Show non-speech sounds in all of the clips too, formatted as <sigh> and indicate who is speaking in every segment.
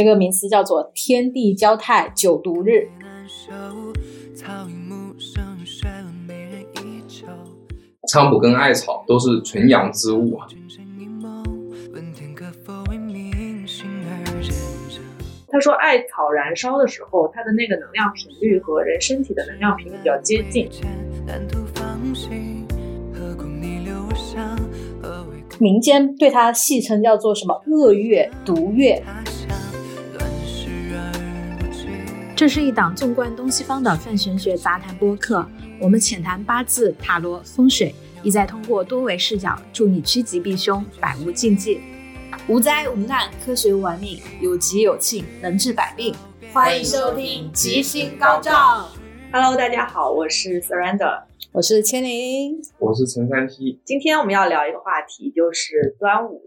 Speaker 1: 这个名词叫做天地交泰九毒日。
Speaker 2: 菖蒲跟艾草都是纯阳之物啊。
Speaker 3: 他说，艾草燃烧的时候，它的那个能量频率和人身体的能量频率比较接近。
Speaker 1: 民间对它戏称叫做什么恶月、毒月。
Speaker 4: 这是一档纵观东西方的泛玄学杂谈播客，我们浅谈八字、塔罗、风水，意在通过多维视角，助你趋吉避凶，百无禁忌。
Speaker 1: 无灾无难，科学玩命，有吉有庆，能治百病。欢迎收听《吉星高照》。
Speaker 3: Hello，大家好，我是 Surrender，
Speaker 1: 我是千灵，
Speaker 2: 我是陈三七。
Speaker 3: 今天我们要聊一个话题，就是端午。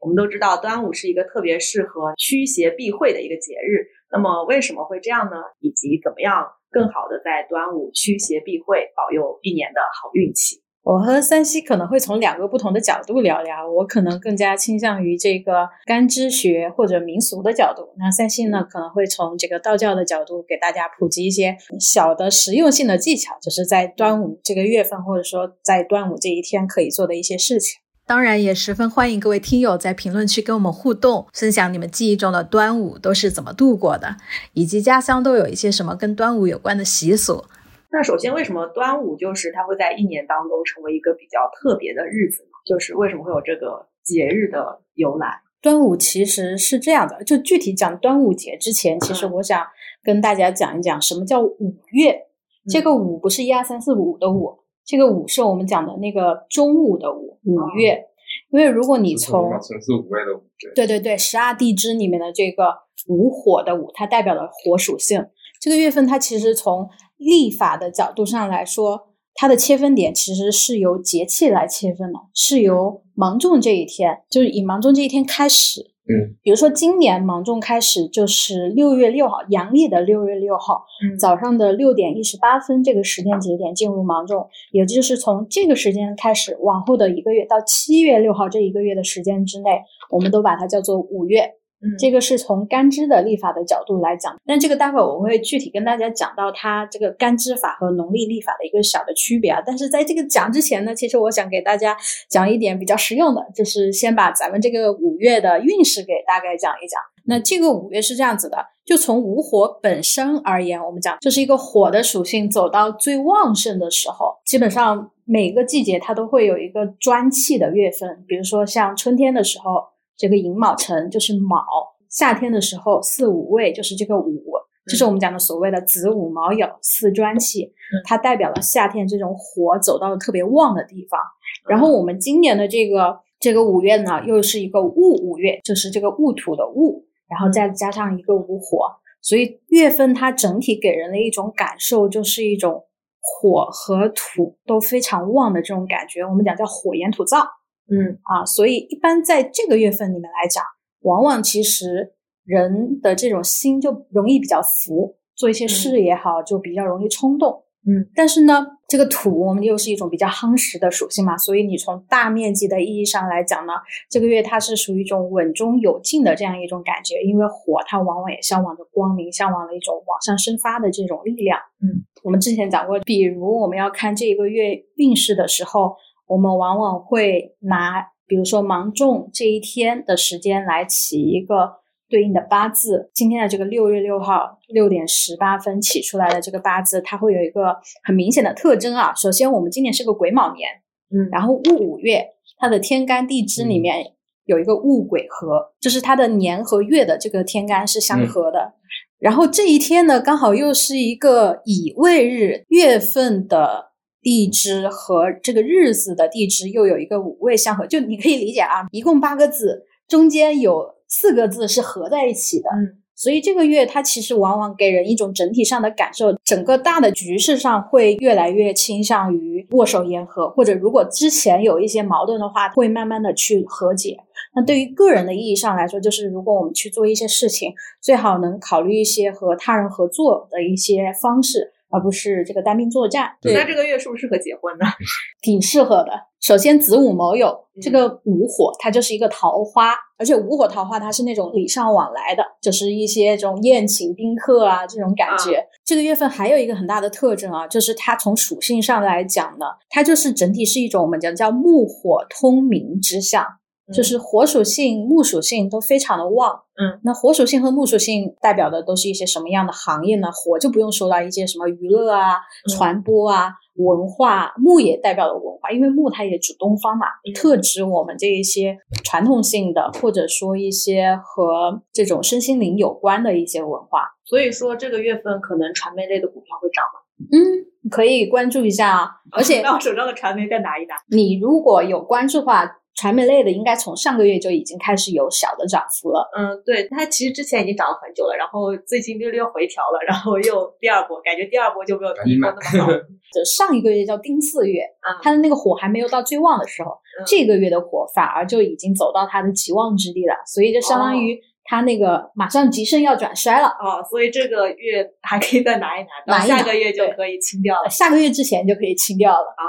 Speaker 3: 我们都知道，端午是一个特别适合驱邪避晦的一个节日。那么为什么会这样呢？以及怎么样更好的在端午驱邪避讳，保佑一年的好运气？
Speaker 1: 我和三西可能会从两个不同的角度聊聊，我可能更加倾向于这个干支学或者民俗的角度，那三西呢可能会从这个道教的角度给大家普及一些小的实用性的技巧，就是在端午这个月份或者说在端午这一天可以做的一些事情。
Speaker 4: 当然，也十分欢迎各位听友在评论区跟我们互动，分享你们记忆中的端午都是怎么度过的，以及家乡都有一些什么跟端午有关的习俗。
Speaker 3: 那首先，为什么端午就是它会在一年当中成为一个比较特别的日子呢？就是为什么会有这个节日的由来？
Speaker 1: 端午其实是这样的，就具体讲端午节之前，其实我想跟大家讲一讲什么叫五月。这个五不是一二三四五的五，这个五是我们讲的那个中午的午，五月。因为如果你从
Speaker 2: 城市五月的五，
Speaker 1: 对对对，十二地支里面的这个午火的午，它代表了火属性。这个月份它其实从历法的角度上来说，它的切分点其实是由节气来切分的，是由芒种这一天，就是以芒种这一天开始。
Speaker 2: 嗯，
Speaker 1: 比如说今年芒种开始就是六月六号，阳历的六月六号早上的六点一十八分这个时间节点进入芒种，也就是从这个时间开始，往后的一个月到七月六号这一个月的时间之内，我们都把它叫做五月。这个是从干支的历法的角度来讲，但这个待会我会具体跟大家讲到它这个干支法和农历历法的一个小的区别啊。但是在这个讲之前呢，其实我想给大家讲一点比较实用的，就是先把咱们这个五月的运势给大概讲一讲。那这个五月是这样子的，就从午火本身而言，我们讲这是一个火的属性走到最旺盛的时候，基本上每个季节它都会有一个专气的月份，比如说像春天的时候。这个寅卯辰就是卯，夏天的时候四五位就是这个午，就是我们讲的所谓的子午卯酉四专气，它代表了夏天这种火走到了特别旺的地方。然后我们今年的这个这个五月呢，又是一个戊五月，就是这个戊土的戊，然后再加上一个午火，所以月份它整体给人的一种感受就是一种火和土都非常旺的这种感觉。我们讲叫火炎土燥。嗯啊，所以一般在这个月份里面来讲，往往其实人的这种心就容易比较浮，做一些事也好，就比较容易冲动。嗯，但是呢，这个土我们又是一种比较夯实的属性嘛，所以你从大面积的意义上来讲呢，这个月它是属于一种稳中有进的这样一种感觉，因为火它往往也向往着光明，向往了一种往上生发的这种力量。嗯，我们之前讲过，比如我们要看这一个月运势的时候。我们往往会拿，比如说芒种这一天的时间来起一个对应的八字。今天的这个六月六号六点十八分起出来的这个八字，它会有一个很明显的特征啊。首先，我们今年是个癸卯年，嗯，然后戊午月，它的天干地支里面有一个戊癸合，就是它的年和月的这个天干是相合的。然后这一天呢，刚好又是一个乙未日，月份的。地支和这个日子的地支又有一个五味相合，就你可以理解啊，一共八个字，中间有四个字是合在一起的。嗯，所以这个月它其实往往给人一种整体上的感受，整个大的局势上会越来越倾向于握手言和，或者如果之前有一些矛盾的话，会慢慢的去和解。那对于个人的意义上来说，就是如果我们去做一些事情，最好能考虑一些和他人合作的一些方式。而不是这个单兵作战。对，
Speaker 3: 那这个月是不适合结婚呢？
Speaker 1: 挺适合的。首先，子午卯酉这个午火，它就是一个桃花，而且午火桃花它是那种礼尚往来的，就是一些这种宴请宾客啊这种感觉。这个月份还有一个很大的特征啊，就是它从属性上来讲呢，它就是整体是一种我们讲叫木火通明之象。就是火属性、木属性都非常的旺，
Speaker 3: 嗯，
Speaker 1: 那火属性和木属性代表的都是一些什么样的行业呢？火就不用说了一些什么娱乐啊、传播啊、文化，木也代表了文化，因为木它也主东方嘛，特指我们这一些传统性的，或者说一些和这种身心灵有关的一些文化。
Speaker 3: 所以说这个月份可能传媒类的股票会涨吗？
Speaker 1: 嗯，可以关注一下啊，而且 <laughs>
Speaker 3: 那我手上的传媒再拿一拿。
Speaker 1: 你如果有关注的话。传媒类的应该从上个月就已经开始有小的涨幅了。
Speaker 3: 嗯，对，它其实之前已经涨了很久了，然后最近略略回调了，然后又第二波，感觉第二波就没有第一波那么好。<laughs>
Speaker 1: 就上一个月叫丁巳月，它的那个火还没有到最旺的时候，这个月的火反而就已经走到它的极旺之地了，所以就相当于它那个马上吉盛要转衰了
Speaker 3: 啊，所以这个月还可以再拿一拿，下个月就可以清掉了，
Speaker 1: 下个月之前就可以清掉了
Speaker 3: 啊。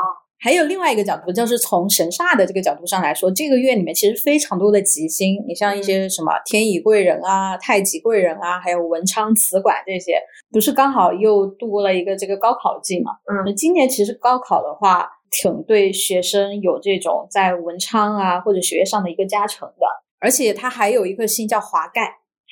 Speaker 1: 还有另外一个角度，就是从神煞的这个角度上来说，这个月里面其实非常多的吉星。你像一些什么天乙贵人啊、太极贵人啊，还有文昌祠馆这些，不是刚好又度过了一个这个高考季嘛？
Speaker 3: 嗯，
Speaker 1: 那今年其实高考的话，挺对学生有这种在文昌啊或者学业上的一个加成的。而且它还有一个星叫华盖，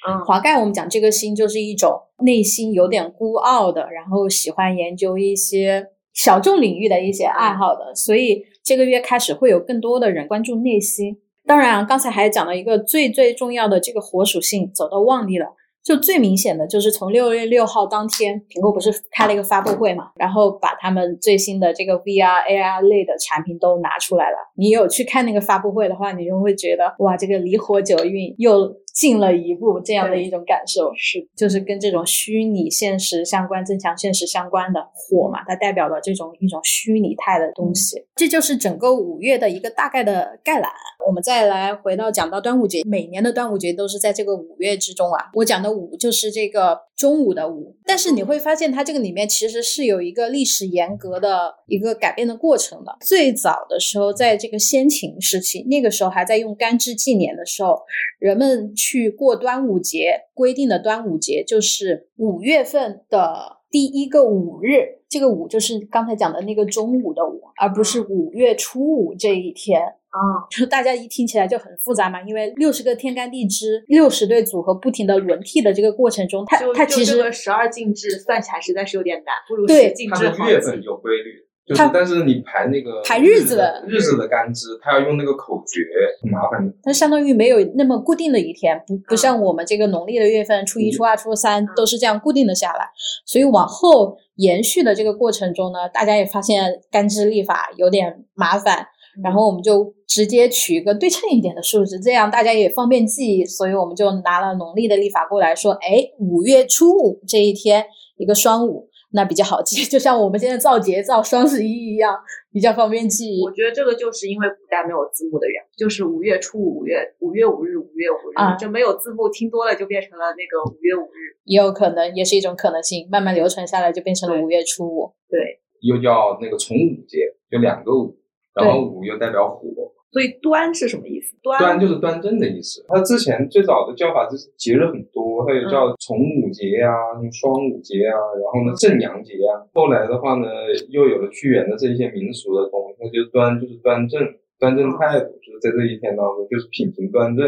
Speaker 3: 嗯，
Speaker 1: 华盖我们讲这个星就是一种内心有点孤傲的，然后喜欢研究一些。小众领域的一些爱好的，所以这个月开始会有更多的人关注内心。当然啊，刚才还讲了一个最最重要的这个火属性走到旺地了，就最明显的就是从六月六号当天，苹果不是开了一个发布会嘛，然后把他们最新的这个 VR AR 类的产品都拿出来了。你有去看那个发布会的话，你就会觉得哇，这个离火九运又。进了一步，这样的一种感受
Speaker 3: 是，
Speaker 1: 就是跟这种虚拟现实相关、增强现实相关的火嘛，它代表了这种一种虚拟态的东西。这就是整个五月的一个大概的概览。我们再来回到讲到端午节，每年的端午节都是在这个五月之中啊。我讲的五就是这个中午的午，但是你会发现它这个里面其实是有一个历史严格的一个改变的过程的。最早的时候，在这个先秦时期，那个时候还在用干支纪年的时候，人们。去过端午节规定的端午节就是五月份的第一个五日，这个五就是刚才讲的那个中午的午，而不是五月初五这一天
Speaker 3: 啊。
Speaker 1: 就大家一听起来就很复杂嘛，因为六十个天干地支、六十对组合不停的轮替的这个过程中，它它其实
Speaker 3: 十二进制算起来实在是有点难，不如十进制
Speaker 2: 好。月份有规律。就是，但是你排那个
Speaker 1: 排日子的
Speaker 2: 日子的干支，它要用那个口诀，很麻烦。
Speaker 1: 它相当于没有那么固定的一天，不不像我们这个农历的月份，初一、初二、初三都是这样固定的下来。所以往后延续的这个过程中呢，大家也发现干支历法有点麻烦，然后我们就直接取一个对称一点的数字，这样大家也方便记忆。所以我们就拿了农历的历法过来说，哎，五月初五这一天，一个双五。那比较好记，<laughs> 就像我们现在造节造双十一一样，比较方便记忆。
Speaker 3: 我觉得这个就是因为古代没有字幕的原因，就是五月初五，五月五月五日，五月五日啊，就没有字幕，听多了就变成了那个五月五日，
Speaker 1: 也有可能，也是一种可能性，慢慢流传下来就变成了五月初五。
Speaker 3: 对，
Speaker 2: 又叫那个重五节，就两个五，然后五又代表火。
Speaker 3: 所以端是什么意思？
Speaker 2: 端就是端正的意思。它之前最早的叫法就是节日很多，它有叫重五节啊，什么双五节啊，然后呢正阳节啊。后来的话呢，又有了屈原的这一些民俗的东西，它就端就是端正，端正态度，就是在这一天当中就是品行端正，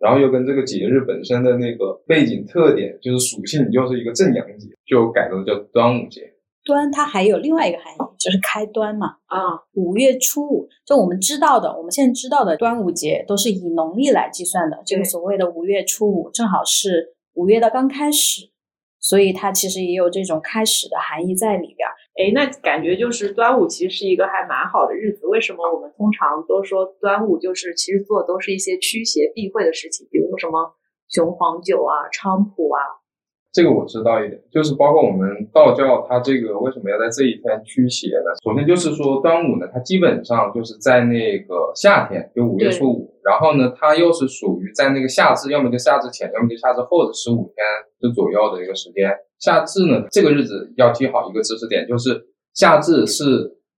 Speaker 2: 然后又跟这个节日本身的那个背景特点就是属性又是一个正阳节，就改了叫端午节。
Speaker 1: 端它还有另外一个含义，就是开端嘛。
Speaker 3: 啊，
Speaker 1: 五月初五，就我们知道的，我们现在知道的端午节都是以农历来计算的。这个所谓的五月初五，正好是五月的刚开始，所以它其实也有这种开始的含义在里边。
Speaker 3: 哎，那感觉就是端午其实是一个还蛮好的日子。为什么我们通常都说端午就是其实做的都是一些驱邪避讳的事情，比如说什么雄黄酒啊、菖蒲啊。
Speaker 2: 这个我知道一点，就是包括我们道教，它这个为什么要在这一天驱邪呢？首先就是说端午呢，它基本上就是在那个夏天，就五月初五。然后呢，它又是属于在那个夏至，要么就夏至前，要么就夏至后的十五天的左右的一个时间。夏至呢，这个日子要记好一个知识点，就是夏至是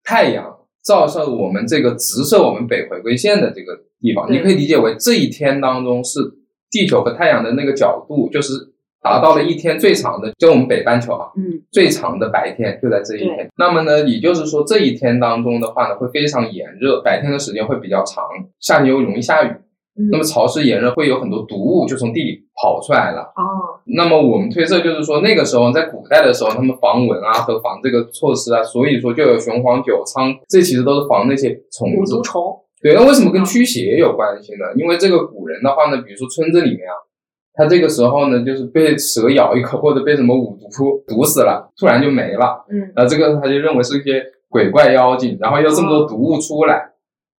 Speaker 2: 太阳照射我们这个直射我们北回归线的这个地方，你可以理解为这一天当中是地球和太阳的那个角度，就是达到了一天最长的，就我们北半球啊，
Speaker 3: 嗯，
Speaker 2: 最长的白天就在这一天。那么呢，也就是说这一天当中的话呢，会非常炎热，白天的时间会比较长，夏天又容易下雨。那么潮湿炎热会有很多毒物就从地里跑出来了。
Speaker 3: 哦，
Speaker 2: 那么我们推测就是说，那个时候在古代的时候，他们防蚊啊和防这个措施啊，所以说就有雄黄酒苍，这其实都是防那些虫子。
Speaker 3: 毒虫。
Speaker 2: 对，那为什么跟驱邪有关系呢？因为这个古人的话呢，比如说村子里面啊，他这个时候呢，就是被蛇咬一口或者被什么五毒毒死了，突然就没了。
Speaker 3: 嗯，
Speaker 2: 那这个他就认为是一些鬼怪妖精，然后又这么多毒物出来。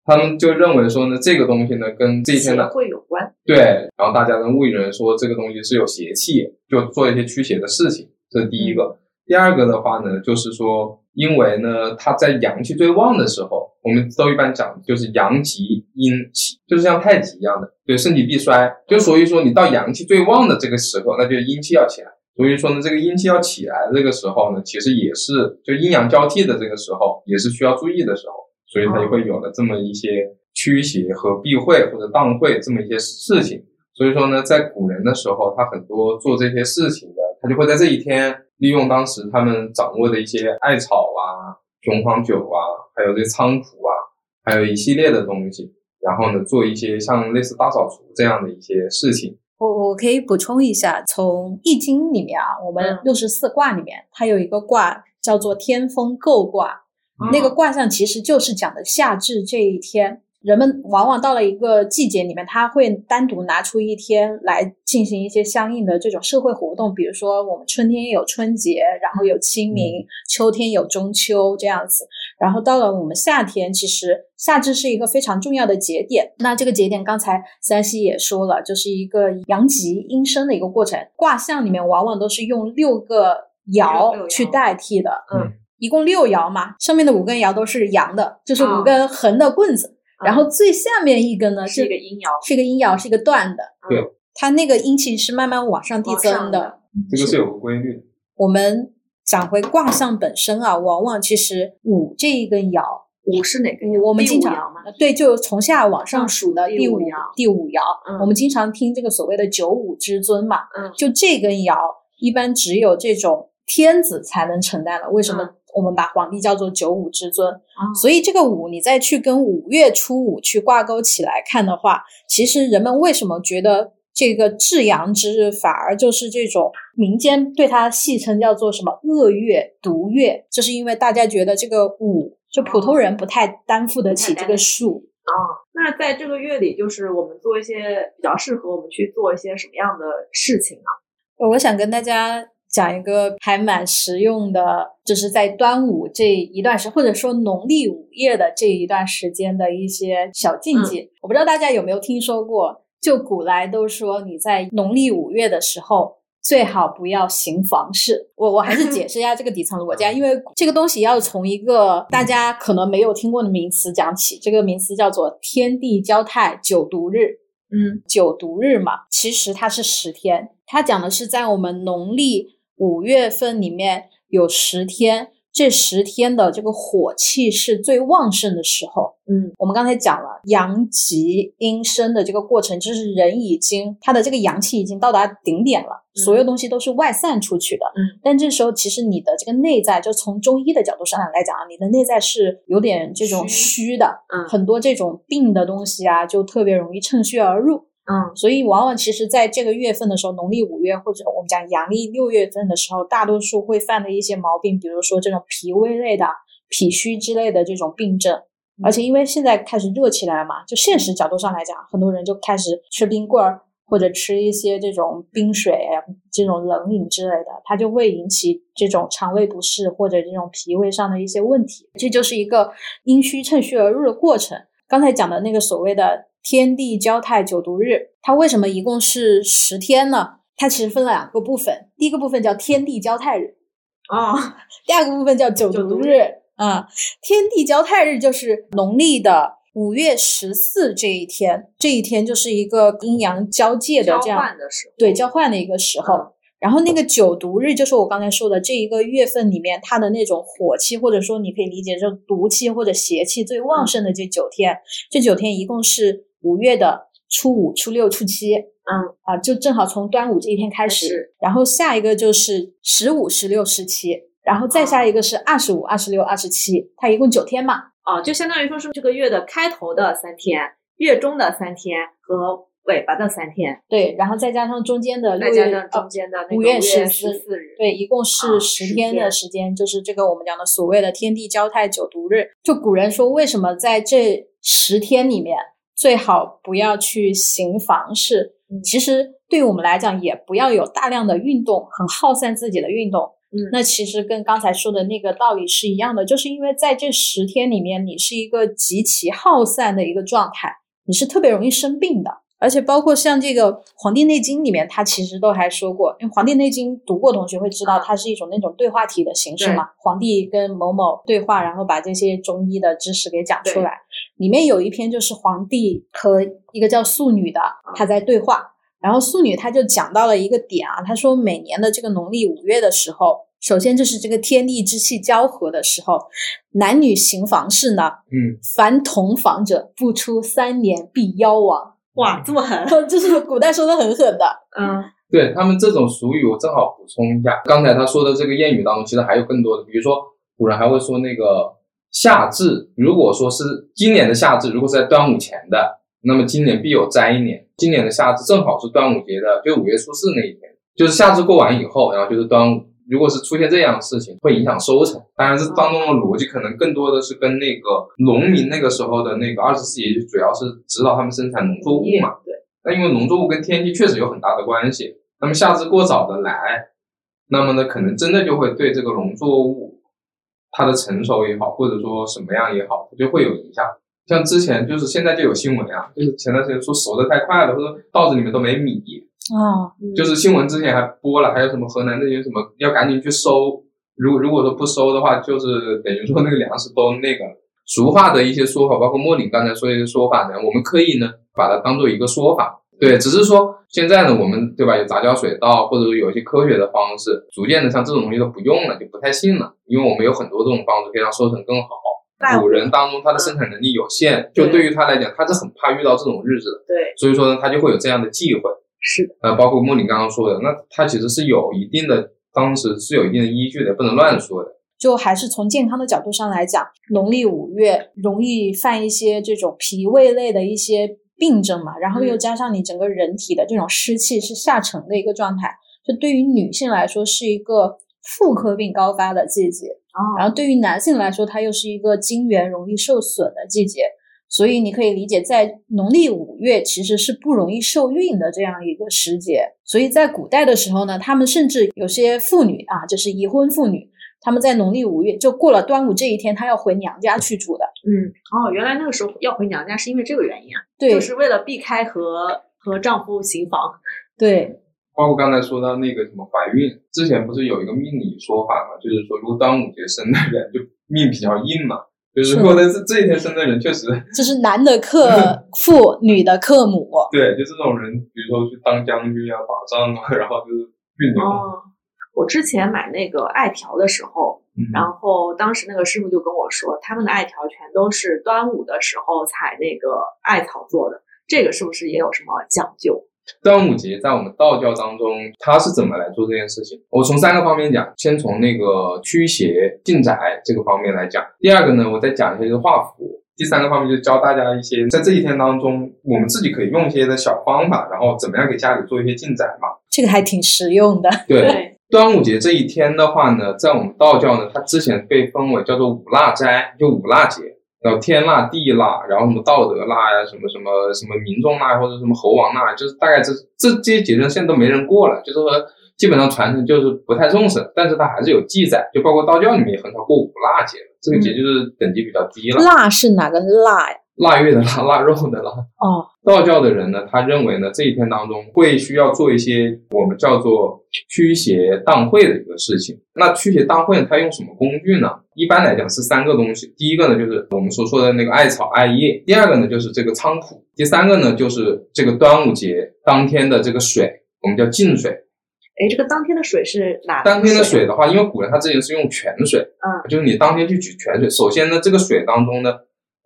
Speaker 2: 他们就认为说呢，这个东西呢跟这一天的
Speaker 3: 会有关，
Speaker 2: 对，然后大家呢误以为说这个东西是有邪气，就做一些驱邪的事情，这是第一个。第二个的话呢，就是说，因为呢，它在阳气最旺的时候，我们都一般讲就是阳极阴起，就是像太极一样的，对，盛极必衰，就所以说你到阳气最旺的这个时候，那就阴气要起来。所以说呢，这个阴气要起来这个时候呢，其实也是就阴阳交替的这个时候，也是需要注意的时候。所以它就会有了这么一些驱邪和避讳或者荡会这么一些事情。所以说呢，在古人的时候，他很多做这些事情的，他就会在这一天利用当时他们掌握的一些艾草啊、雄黄酒啊，还有这菖蒲啊，还有一系列的东西，然后呢，做一些像类似大扫除这样的一些事情。
Speaker 1: 我我可以补充一下，从易经里面啊，我们六十四卦里面，它有一个卦叫做天风姤卦。那个卦象其实就是讲的夏至这一天，人们往往到了一个季节里面，他会单独拿出一天来进行一些相应的这种社会活动，比如说我们春天有春节，然后有清明，秋天有中秋这样子。然后到了我们夏天，其实夏至是一个非常重要的节点。那这个节点刚才三西也说了，就是一个阳极阴生的一个过程。卦象里面往往都是用六个爻去代替的，
Speaker 3: 嗯。
Speaker 1: 一共六爻嘛，上面的五根爻都是阳的，就是五根横的棍子，然后最下面一根呢
Speaker 3: 是一个阴爻，
Speaker 1: 是一个阴爻，是一个断的。
Speaker 2: 对，
Speaker 1: 它那个阴气是慢慢往上递增
Speaker 3: 的，
Speaker 2: 这个是有个规律。
Speaker 1: 我们讲回卦象本身啊，往往其实五这一根爻，
Speaker 3: 五是哪个？
Speaker 1: 我们经常对，就从下往上数的第
Speaker 3: 五
Speaker 1: 爻，第五爻。我们经常听这个所谓的九五之尊嘛，
Speaker 3: 嗯，
Speaker 1: 就这根爻一般只有这种天子才能承担了，为什么？我们把皇帝叫做九五之尊，所以这个五你再去跟五月初五去挂钩起来看的话，其实人们为什么觉得这个至阳之日反而就是这种民间对它戏称叫做什么恶月、毒月，就是因为大家觉得这个五就普通人不太担负得起这个数
Speaker 3: 啊。那在这个月里，就是我们做一些比较适合我们去做一些什么样的事情呢？
Speaker 1: 我想跟大家。讲一个还蛮实用的，就是在端午这一段时，或者说农历五月的这一段时间的一些小禁忌。我不知道大家有没有听说过，就古来都说你在农历五月的时候最好不要行房事。我我还是解释一下这个底层逻辑，<laughs> 因为这个东西要从一个大家可能没有听过的名词讲起。这个名词叫做天地交泰九毒日。
Speaker 3: 嗯，
Speaker 1: 九毒日嘛，其实它是十天，它讲的是在我们农历。五月份里面有十天，这十天的这个火气是最旺盛的时候。
Speaker 3: 嗯，
Speaker 1: 我们刚才讲了阳极阴生的这个过程，就是人已经他的这个阳气已经到达顶点了，所有东西都是外散出去的。
Speaker 3: 嗯，
Speaker 1: 但这时候其实你的这个内在，就从中医的角度上来讲啊，你的内在是有点这种虚的。
Speaker 3: 嗯，
Speaker 1: 很多这种病的东西啊，就特别容易趁虚而入。
Speaker 3: 嗯，
Speaker 1: 所以往往其实在这个月份的时候，农历五月或者我们讲阳历六月份的时候，大多数会犯的一些毛病，比如说这种脾胃类的、脾虚之类的这种病症。而且因为现在开始热起来了嘛，就现实角度上来讲，很多人就开始吃冰棍儿或者吃一些这种冰水、这种冷饮之类的，它就会引起这种肠胃不适或者这种脾胃上的一些问题。这就是一个阴虚趁虚而入的过程。刚才讲的那个所谓的。天地交泰九毒日，它为什么一共是十天呢？它其实分了两个部分，第一个部分叫天地交泰日，
Speaker 3: 啊，
Speaker 1: 第二个部分叫九毒日。啊，天地交泰日就是农历的五月十四这一天，这一天就是一个阴阳交界的这样
Speaker 3: 换的时候，
Speaker 1: 对交换的一个时候。然后那个九毒日就是我刚才说的这一个月份里面，它的那种火气，或者说你可以理解成毒气或者邪气最旺盛的这九天。这九天一共是五月的初五、初六、初七，
Speaker 3: 嗯
Speaker 1: 啊，就正好从端午这一天开始。然后下一个就是十五、十六、十七，然后再下一个是二十五、二十六、二十七，它一共九天嘛。
Speaker 3: 啊，就相当于说是这个月的开头的三天，月中的三天和。尾巴的三天，
Speaker 1: 对，然后再加上中间的六
Speaker 3: 月中间的
Speaker 1: 五
Speaker 3: 月
Speaker 1: 十
Speaker 3: 四
Speaker 1: 日，对，一共是十天的时间，就是这个我们讲的所谓的天地交泰九毒日。就古人说，为什么在这十天里面最好不要去行房事？其实对于我们来讲，也不要有大量的运动，很耗散自己的运动。
Speaker 3: 嗯，
Speaker 1: 那其实跟刚才说的那个道理是一样的，就是因为在这十天里面，你是一个极其耗散的一个状态，你是特别容易生病的。而且包括像这个《黄帝内经》里面，他其实都还说过，因为《黄帝内经》读过同学会知道，它是一种那种对话体的形式嘛。皇帝跟某某对话，然后把这些中医的知识给讲出来。里面有一篇就是皇帝和一个叫素女的他在对话，然后素女她就讲到了一个点啊，她说每年的这个农历五月的时候，首先就是这个天地之气交合的时候，男女行房事呢，
Speaker 2: 嗯，
Speaker 1: 凡同房者不出三年必夭亡。
Speaker 3: 哇，这么狠！<laughs>
Speaker 1: 就是古代说的很狠的。
Speaker 3: 嗯，
Speaker 2: 对他们这种俗语，我正好补充一下。刚才他说的这个谚语当中，其实还有更多的，比如说古人还会说那个夏至，如果说是今年的夏至，如果是在端午前的，那么今年必有灾年。今年的夏至正好是端午节的，就五月初四那一天，就是夏至过完以后，然后就是端午。如果是出现这样的事情，会影响收成。当然，这当中的逻辑可能更多的是跟那个农民那个时候的那个二十四节，就主要是指导他们生产农作物嘛。
Speaker 3: 对。
Speaker 2: 那因为农作物跟天气确实有很大的关系。那么夏至过早的来，那么呢，可能真的就会对这个农作物它的成熟也好，或者说什么样也好，就会有影响。像之前就是现在就有新闻呀，就是前段时间说熟的太快了，或者稻子里面都没米。
Speaker 1: 啊，
Speaker 2: 就是新闻之前还播了，还有什么河南那些什么要赶紧去收，如如果说不收的话，就是等于说那个粮食都那个俗话的一些说法，包括莫林刚才说一些说法呢，我们可以呢把它当做一个说法，对，只是说现在呢我们对吧有杂交水稻，或者说有一些科学的方式，逐渐的像这种东西都不用了，就不太信了，因为我们有很多这种方式可以让收成更好。古人当中他的生产能力有限，就对于他来讲，他是很怕遇到这种日子的，
Speaker 3: 对，
Speaker 2: 所以说呢他就会有这样的忌讳。
Speaker 3: 是的，
Speaker 2: 呃，包括莫林刚刚说的，那他其实是有一定的，当时是有一定的依据的，不能乱说的。
Speaker 1: 就还是从健康的角度上来讲，农历五月容易犯一些这种脾胃类的一些病症嘛，然后又加上你整个人体的这种湿气是下沉的一个状态，就对于女性来说是一个妇科病高发的季节
Speaker 3: 啊，
Speaker 1: 然后对于男性来说，它又是一个精元容易受损的季节。所以你可以理解，在农历五月其实是不容易受孕的这样一个时节。所以在古代的时候呢，他们甚至有些妇女啊，就是已婚妇女，他们在农历五月就过了端午这一天，她要回娘家去住的。
Speaker 3: 嗯，哦，原来那个时候要回娘家是因为这个原因啊？
Speaker 1: 对，
Speaker 3: 就是为了避开和和丈夫行房。<laughs>
Speaker 1: 对，
Speaker 2: 包括刚才说到那个什么怀孕，之前不是有一个命理说法嘛，就是说如果端午节生的人就命比较硬嘛。就是说的是这一天生的人，确实 <laughs>
Speaker 1: 就是男的克 <laughs> 父，女的克母。
Speaker 2: 对，就这种人，比如说去当将军啊、打仗啊，然后就是运牛。
Speaker 3: 我之前买那个艾条的时候，然后当时那个师傅就跟我说，他们的艾条全都是端午的时候采那个艾草做的，这个是不是也有什么讲究？
Speaker 2: 端午节在我们道教当中，它是怎么来做这件事情？我从三个方面讲，先从那个驱邪进宅这个方面来讲。第二个呢，我再讲一下就是画符。第三个方面就是教大家一些在这一天当中，我们自己可以用一些的小方法，然后怎么样给家里做一些进宅嘛。
Speaker 1: 这个还挺实用的。
Speaker 2: 对，端午节这一天的话呢，在我们道教呢，它之前被分为叫做五腊斋，就五腊节。然后天腊、地腊，然后什么道德腊呀，什么什么什么民众腊或者什么猴王腊，就是大概这这这些节日现在都没人过了，就是说基本上传承就是不太重视，但是它还是有记载，就包括道教里面也很少过五腊节，这个节就是等级比较低了。
Speaker 1: 腊是哪个腊呀？
Speaker 2: 腊月的腊，腊肉的腊。
Speaker 1: 哦，
Speaker 2: 道教的人呢，他认为呢，这一天当中会需要做一些我们叫做驱邪荡秽的一个事情。那驱邪荡秽，它用什么工具呢？一般来讲是三个东西。第一个呢，就是我们所说的那个艾草、艾叶；第二个呢，就是这个菖蒲；第三个呢，就是这个端午节当天的这个水，我们叫净水。
Speaker 3: 哎，这个当天的水是哪？
Speaker 2: 当天的水的话，因为古人他之前是用泉水，
Speaker 3: 嗯，
Speaker 2: 就是你当天去取泉水。首先呢，这个水当中呢。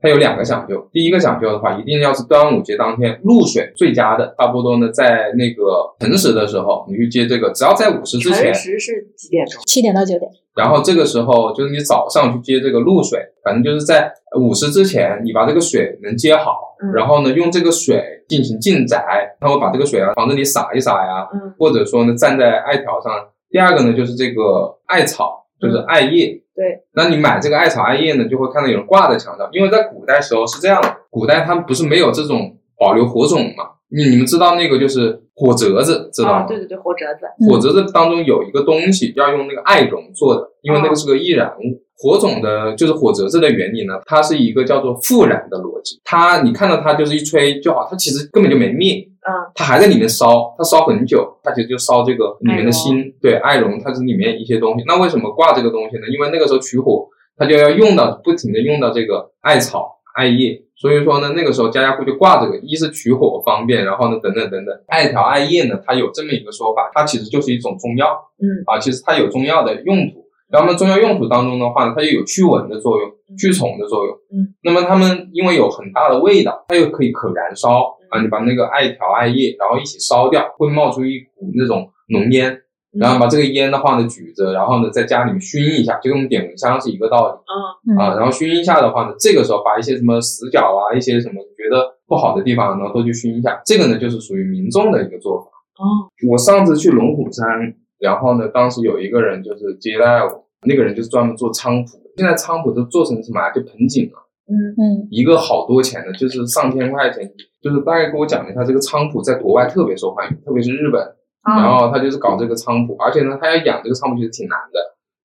Speaker 2: 它有两个讲究，第一个讲究的话，一定要是端午节当天露水最佳的，差不多呢，在那个辰时的时候，你去接这个，只要在午时之前。
Speaker 3: 辰时是几点钟？
Speaker 1: 七点到九点。
Speaker 2: 然后这个时候就是你早上去接这个露水，反正就是在午时之前，你把这个水能接好，然后呢，用这个水进行浸宅，然后把这个水啊往这里洒一洒呀，或者说呢站在艾条上。第二个呢就是这个艾草，就是艾叶。
Speaker 3: 对，
Speaker 2: 那你买这个艾草艾叶呢，就会看到有人挂在墙上，因为在古代时候是这样的，古代他们不是没有这种保留火种嘛？你你们知道那个就是火折子，知道吗？
Speaker 3: 对对对，火折子。
Speaker 2: 火折子当中有一个东西要用那个艾绒做的，因为那个是个易燃物。火种的就是火折子的原理呢，它是一个叫做复燃的逻辑。它你看到它就是一吹就好，它其实根本就没灭，
Speaker 3: 嗯，
Speaker 2: 它还在里面烧，它烧很久，它其实就烧这个里面的芯，对，艾绒它是里面一些东西。那为什么挂这个东西呢？因为那个时候取火，它就要用到不停的用到这个艾草、艾叶，所以说呢，那个时候家家户就挂这个，一是取火方便，然后呢，等等等等。艾条、艾叶呢，它有这么一个说法，它其实就是一种中药，
Speaker 3: 嗯，
Speaker 2: 啊，其实它有中药的用途。然后呢，中药用途当中的话呢，它又有驱蚊的作用、驱虫的作用。
Speaker 3: 嗯，
Speaker 2: 那么它们因为有很大的味道，它又可以可燃烧啊。你把那个艾条、艾叶，然后一起烧掉，会冒出一股那种浓烟。然后把这个烟的话呢举着，然后呢在家里面熏一下，就跟我们点蚊香是一个道理。
Speaker 3: 嗯
Speaker 2: 啊，然后熏一下的话呢，这个时候把一些什么死角啊、一些什么觉得不好的地方，然后都去熏一下。这个呢就是属于民众的一个做法。
Speaker 3: 哦，
Speaker 2: 我上次去龙虎山。然后呢，当时有一个人就是接待我，那个人就是专门做菖蒲。现在菖蒲都做成什么啊？就盆景了。
Speaker 3: 嗯
Speaker 1: 嗯，
Speaker 2: 一个好多钱的，就是上千块钱。就是大概给我讲了一下，这个菖蒲在国外特别受欢迎，特别是日本。然后他就是搞这个菖蒲，而且呢，他要养这个菖蒲其实挺难的。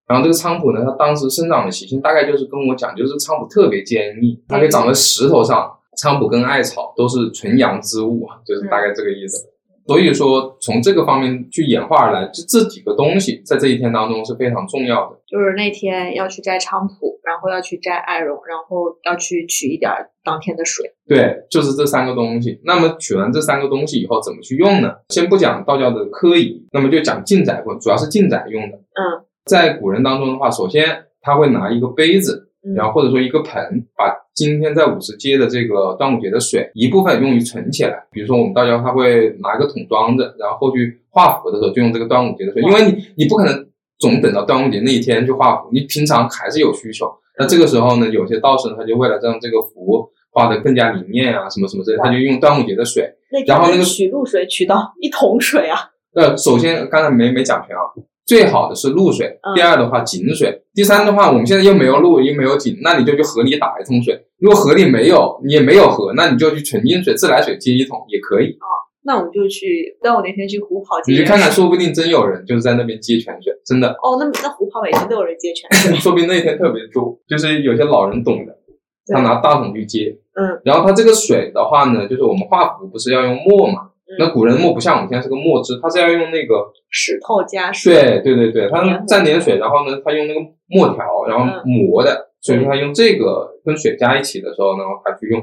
Speaker 2: 然后这个菖蒲呢，它当时生长的习性大概就是跟我讲，就是菖蒲特别坚硬，它可以长在石头上。菖蒲跟艾草都是纯阳之物，就是大概这个意思。所以说，从这个方面去演化而来，这这几个东西在这一天当中是非常重要的。
Speaker 3: 就是那天要去摘菖蒲，然后要去摘艾绒，然后要去取一点当天的水。
Speaker 2: 对，就是这三个东西。那么取完这三个东西以后，怎么去用呢？先不讲道教的科仪，那么就讲进宅部，主要是进宅用的。
Speaker 3: 嗯，
Speaker 2: 在古人当中的话，首先他会拿一个杯子。然后或者说一个盆，把今天在五十街的这个端午节的水一部分用于存起来。比如说我们道教他会拿一个桶装着，然后后续画符的时候就用这个端午节的水，因为你你不可能总等到端午节那一天去画符，你平常还是有需求。那这个时候呢，有些道士他就为了让这个符画的更加灵验啊，什么什么之类，他就用端午节的水。然后那个
Speaker 3: 取露水取到一桶水啊？
Speaker 2: 呃，首先刚才没没讲全啊。最好的是露水，第二的话井水，第三的话我们现在又没有露又没有井，那你就去河里打一桶水。如果河里没有，你也没有河，那你就去纯净水、自来水接一桶也可以。
Speaker 3: 啊，那我们就去，那我那天去湖跑接。
Speaker 2: 你去看看，说不定真有人就是在那边接泉水，真的。
Speaker 3: 哦，那那湖跑每天都有人接泉水，<laughs>
Speaker 2: 说不定那一天特别多，就是有些老人懂的，他拿大桶去接。
Speaker 3: 嗯。
Speaker 2: 然后他这个水的话呢，就是我们画符不是要用墨嘛？那古人墨不像我们现在是个墨汁，他是要用那个
Speaker 3: 石头加水。
Speaker 2: 对对对对，他蘸点水，然后呢，他用那个墨条，然后磨的，所以说他用这个跟水加一起的时候，然后他去用。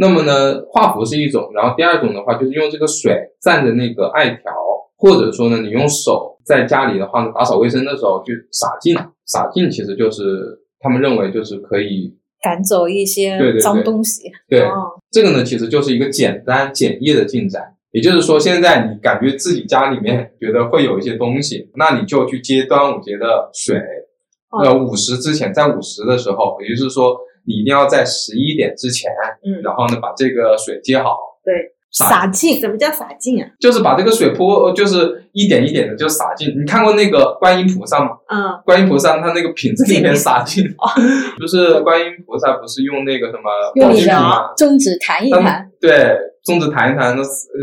Speaker 2: 那么呢，画符是一种，然后第二种的话就是用这个水蘸着那个艾条，或者说呢，你用手在家里的话呢，打扫卫生的时候去洒净，洒净其实就是他们认为就是可以
Speaker 1: 赶走一些脏东西。
Speaker 2: 对，这个呢其实就是一个简单简易的进宅。也就是说，现在你感觉自己家里面觉得会有一些东西，那你就去接端午节的水。呃，午时之前，在午时的时候，也就是说，你一定要在十一点之前，
Speaker 3: 嗯，
Speaker 2: 然后呢，把这个水接好。
Speaker 3: 对，
Speaker 1: 洒净。
Speaker 3: 什么叫洒净啊？
Speaker 2: 就是把这个水泼，就是一点一点的就洒净。你看过那个观音菩萨吗？
Speaker 3: 嗯，
Speaker 2: 观音菩萨他那个瓶子里面洒净，<laughs> 就是观音菩萨不是用那个什么
Speaker 1: 用你的中指弹一弹，
Speaker 2: 对。粽子弹一弹，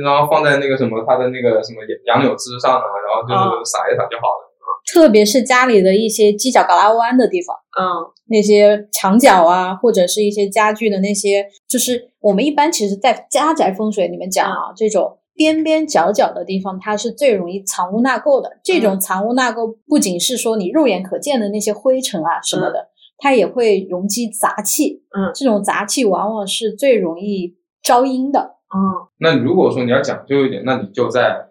Speaker 2: 然后放在那个什么，它的那个什么杨柳枝上啊，然后就是撒一撒就好了。
Speaker 1: 特别是家里的一些犄角旮旯弯的地方，
Speaker 3: 嗯，
Speaker 1: 那些墙角啊，或者是一些家具的那些，就是我们一般其实，在家宅风水里面讲啊，这种边边角角的地方，它是最容易藏污纳垢的。这种藏污纳垢不仅是说你肉眼可见的那些灰尘啊什么的，它也会容积杂气。
Speaker 3: 嗯，
Speaker 1: 这种杂气往往是最容易招阴的。
Speaker 3: 嗯，
Speaker 2: 那如果说你要讲究一点，那你就在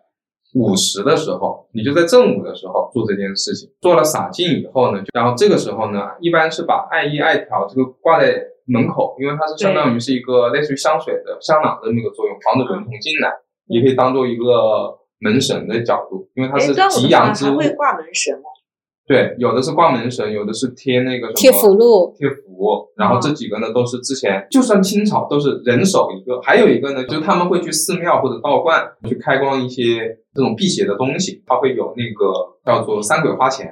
Speaker 2: 午时的时候，你就在正午的时候做这件事情。做了洒净以后呢，然后这个时候呢，一般是把艾叶、艾条这个挂在门口，因为它是相当于是一个类似于香水的香囊的那个作用，防止蚊虫进来。也可以当做一个门神的角度，因为它是吉阳之物。
Speaker 3: 还会挂门神吗？
Speaker 2: 对，有的是挂门神，有的是贴那个什么
Speaker 1: 贴符箓、
Speaker 2: 贴符。然后这几个呢，都是之前就算清朝都是人手一个。还有一个呢，就是他们会去寺庙或者道观去开光一些这种辟邪的东西，它会有那个叫做三鬼花钱。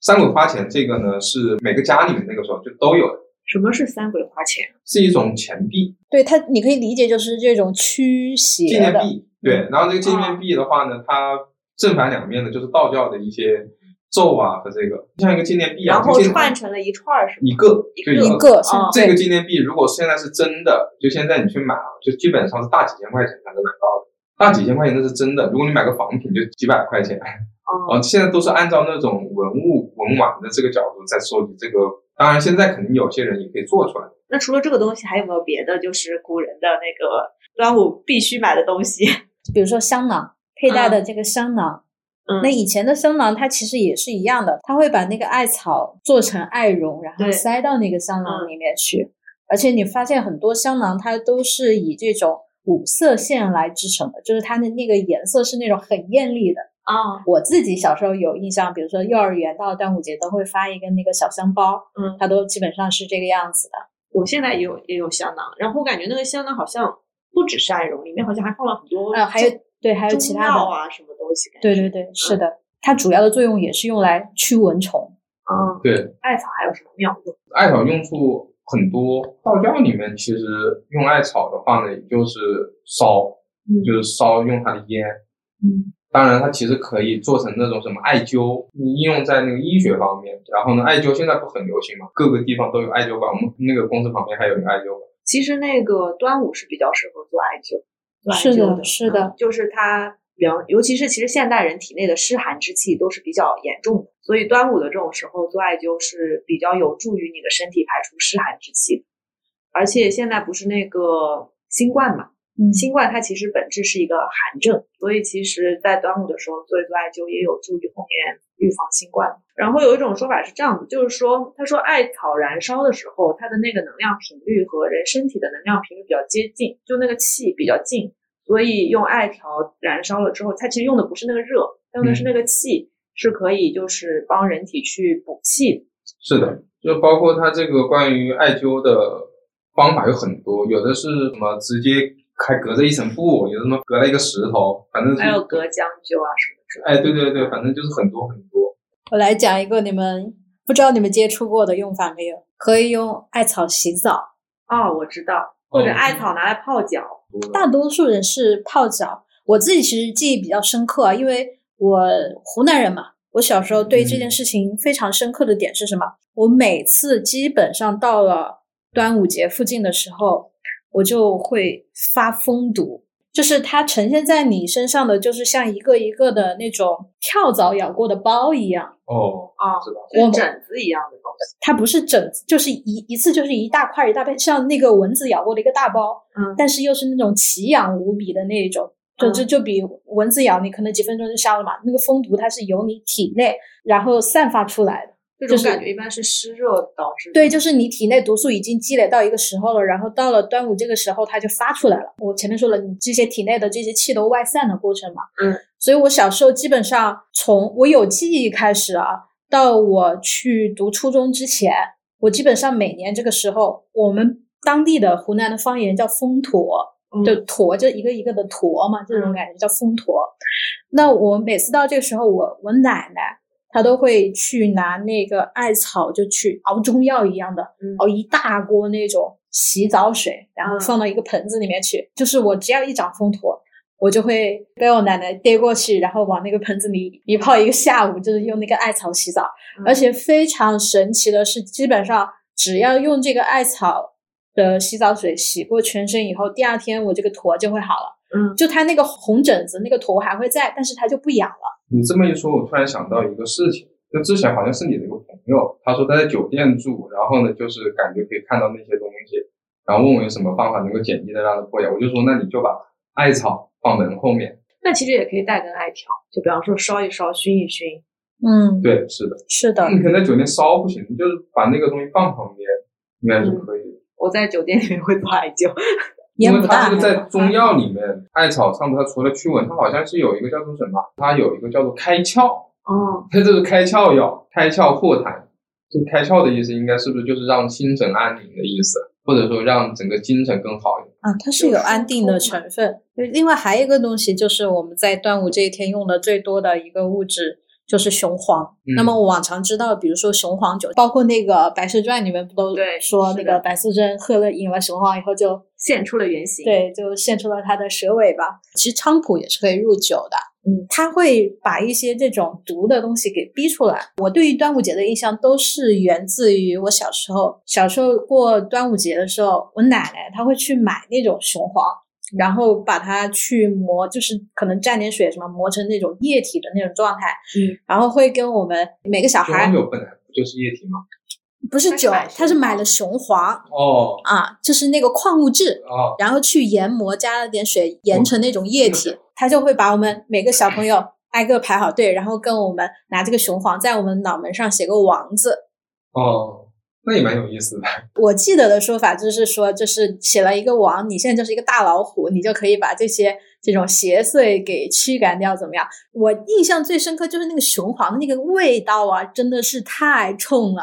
Speaker 2: 三鬼花钱这个呢，是每个家里面那个时候就都有的。
Speaker 3: 什么是三鬼花钱？
Speaker 2: 是一种钱币。
Speaker 1: 对它，你可以理解就是这种驱邪
Speaker 2: 纪念币。对，然后这个纪念币的话呢，它正反两面呢就是道教的一些咒啊和这个，像一个纪念币
Speaker 3: 啊，然后串成了一串儿是
Speaker 2: 一个就
Speaker 1: 一个。
Speaker 2: 这个纪念币如果现在是真的，就现在你去买啊，就基本上是大几千块钱才能买到的。大几千块钱那是真的，如果你买个仿品就几百块钱。
Speaker 3: 哦，<laughs>
Speaker 2: 现在都是按照那种文物文玩的这个角度在收集这个。当然，现在肯定有些人也可以做出来。
Speaker 3: 那除了这个东西，还有没有别的？就是古人的那个端午必须买的东西。<laughs>
Speaker 1: 比如说香囊佩戴的这个香囊，那以前的香囊它其实也是一样的，它会把那个艾草做成艾绒，然后塞到那个香囊里面去。而且你发现很多香囊它都是以这种五色线来制成的，就是它的那个颜色是那种很艳丽的
Speaker 3: 啊。
Speaker 1: 我自己小时候有印象，比如说幼儿园到端午节都会发一个那个小香包，
Speaker 3: 嗯，
Speaker 1: 它都基本上是这个样子的。
Speaker 3: 我现在也有也有香囊，然后我感觉那个香囊好像。不只是艾绒，里面好像还放了很多
Speaker 1: 呃，还有对，还有其他的
Speaker 3: 啊，什么东西？
Speaker 1: 对对对，是的，它主要的作用也是用来驱蚊虫。
Speaker 3: 嗯，
Speaker 2: 对。
Speaker 3: 艾草还有什么妙用？
Speaker 2: 艾草用处很多，道教里面其实用艾草的话呢，也就是烧，就是烧用它的烟。
Speaker 3: 嗯。
Speaker 2: 当然，它其实可以做成那种什么艾灸，应用在那个医学方面。然后呢，艾灸现在不很流行嘛，各个地方都有艾灸馆，我们那个公司旁边还有一个艾灸馆。
Speaker 3: 其实那个端午是比较适合做艾灸，做
Speaker 1: 艾灸的，是的，
Speaker 3: 就是它，比方，尤其是其实现代人体内的湿寒之气都是比较严重的，所以端午的这种时候做艾灸是比较有助于你的身体排出湿寒之气。而且现在不是那个新冠嘛，新冠它其实本质是一个寒症，所以其实在端午的时候做一做艾灸也有助于后面预防新冠。然后有一种说法是这样子，就是说，他说艾草燃烧的时候，它的那个能量频率和人身体的能量频率比较接近，就那个气比较近，所以用艾条燃烧了之后，它其实用的不是那个热，用的是那个气，是可以就是帮人体去补气。
Speaker 2: 是的，就包括它这个关于艾灸的方法有很多，有的是什么直接还隔着一层布，有的什么隔了一个石头，反正
Speaker 3: 还有隔姜灸啊什么。
Speaker 2: 哎，对对对，反正就是很多很多。
Speaker 1: 我来讲一个你们不知道你们接触过的用法没有？可以用艾草洗澡
Speaker 3: 哦，我知道，或者艾草拿来泡脚。
Speaker 1: 大多数人是泡脚，我自己其实记忆比较深刻啊，因为我湖南人嘛。我小时候对这件事情非常深刻的点是什么？我每次基本上到了端午节附近的时候，我就会发疯毒。就是它呈现在你身上的，就是像一个一个的那种跳蚤咬过的包一样。
Speaker 2: 哦
Speaker 3: 啊，
Speaker 2: 是吧？
Speaker 3: 像疹子一样的东西。
Speaker 1: 它不是疹子，就是一一次就是一大块一大片，像那个蚊子咬过的一个大包。
Speaker 3: 嗯。
Speaker 1: 但是又是那种奇痒无比的那种，就就就比蚊子咬你可能几分钟就消了嘛。那个蜂毒它是由你体内然后散发出来的。
Speaker 3: 这种感觉一般是湿热导致。
Speaker 1: 对，就是你体内毒素已经积累到一个时候了，然后到了端午这个时候，它就发出来了。我前面说了，你这些体内的这些气都外散的过程嘛。
Speaker 3: 嗯。
Speaker 1: 所以我小时候基本上从我有记忆开始啊，到我去读初中之前，我基本上每年这个时候，我们当地的湖南的方言叫风驼，就驼就一个一个的驼嘛，这种感觉叫风驼。那我每次到这个时候，我我奶奶。他都会去拿那个艾草，就去熬中药一样的，熬一大锅那种洗澡水，然后放到一个盆子里面去。就是我只要一长风坨，我就会被我奶奶逮过去，然后往那个盆子里一泡一个下午，就是用那个艾草洗澡。而且非常神奇的是，基本上只要用这个艾草的洗澡水洗过全身以后，第二天我这个坨就会好了。
Speaker 3: 嗯，
Speaker 1: 就它那个红疹子那个坨还会在，但是它就不痒了。
Speaker 2: 你这么一说，我突然想到一个事情，就之前好像是你的一个朋友，他说他在酒店住，然后呢，就是感觉可以看到那些东西，然后问我有什么方法能够简易的让它破掉，我就说那你就把艾草放门后面。
Speaker 3: 那其实也可以带根艾条，就比方说烧一烧，熏一熏。
Speaker 1: 嗯，
Speaker 2: 对，是的，
Speaker 1: 是的，
Speaker 2: 你可能在酒店烧不行，你就是把那个东西放旁边，应该是可以的。
Speaker 3: 我在酒店里面会做艾灸，
Speaker 2: 因为它这个在中药里面，艾草上面它除了驱蚊，它好像是有一个叫做什么？它有一个叫做开窍，
Speaker 3: 哦，<laughs>
Speaker 2: 它这是开窍药，开窍破痰。这个开窍的意思，应该是不是就是让心神安宁的意思，或者说让整个精神更好一点？
Speaker 1: 啊，它是有安定的成分。另外还有一个东西，就是我们在端午这一天用的最多的一个物质。就是雄黄。
Speaker 2: 嗯
Speaker 1: 那么我往常知道，比如说雄黄酒，包括那个《白蛇传》里面不都
Speaker 3: 对
Speaker 1: 说那个白素贞喝了饮了雄黄以后就
Speaker 3: 现出了原形。，
Speaker 1: 对，就现出了它的蛇尾巴。其实菖蒲也是可以入酒的，
Speaker 3: 嗯，
Speaker 1: 它会把一些这种毒的东西给逼出来。我对于端午节的印象都是源自于我小时候，小时候过端午节的时候，我奶奶她会去买那种雄黄。然后把它去磨，就是可能蘸点水什么磨成那种液体的那种状态，
Speaker 3: 嗯，
Speaker 1: 然后会跟我们每个小孩
Speaker 2: 酒本来不就是液体吗？
Speaker 1: 不是酒
Speaker 3: 它是买，
Speaker 1: 他是买了雄黄
Speaker 2: 哦
Speaker 1: 啊，就是那个矿物质，
Speaker 2: 哦，
Speaker 1: 然后去研磨，加了点水，研成那种液体
Speaker 2: 这个，
Speaker 1: 他就会把我们每个小朋友挨个排好队，然后跟我们拿这个雄黄在我们脑门上写个王字。
Speaker 2: 哦，那也蛮有意思的。<laughs>
Speaker 1: 我记得的说法就是说，就是写了一个王，你现在就是一个大老虎，你就可以把这些这种邪祟给驱赶掉，怎么样？我印象最深刻就是那个雄黄的那个味道啊，真的是太冲了。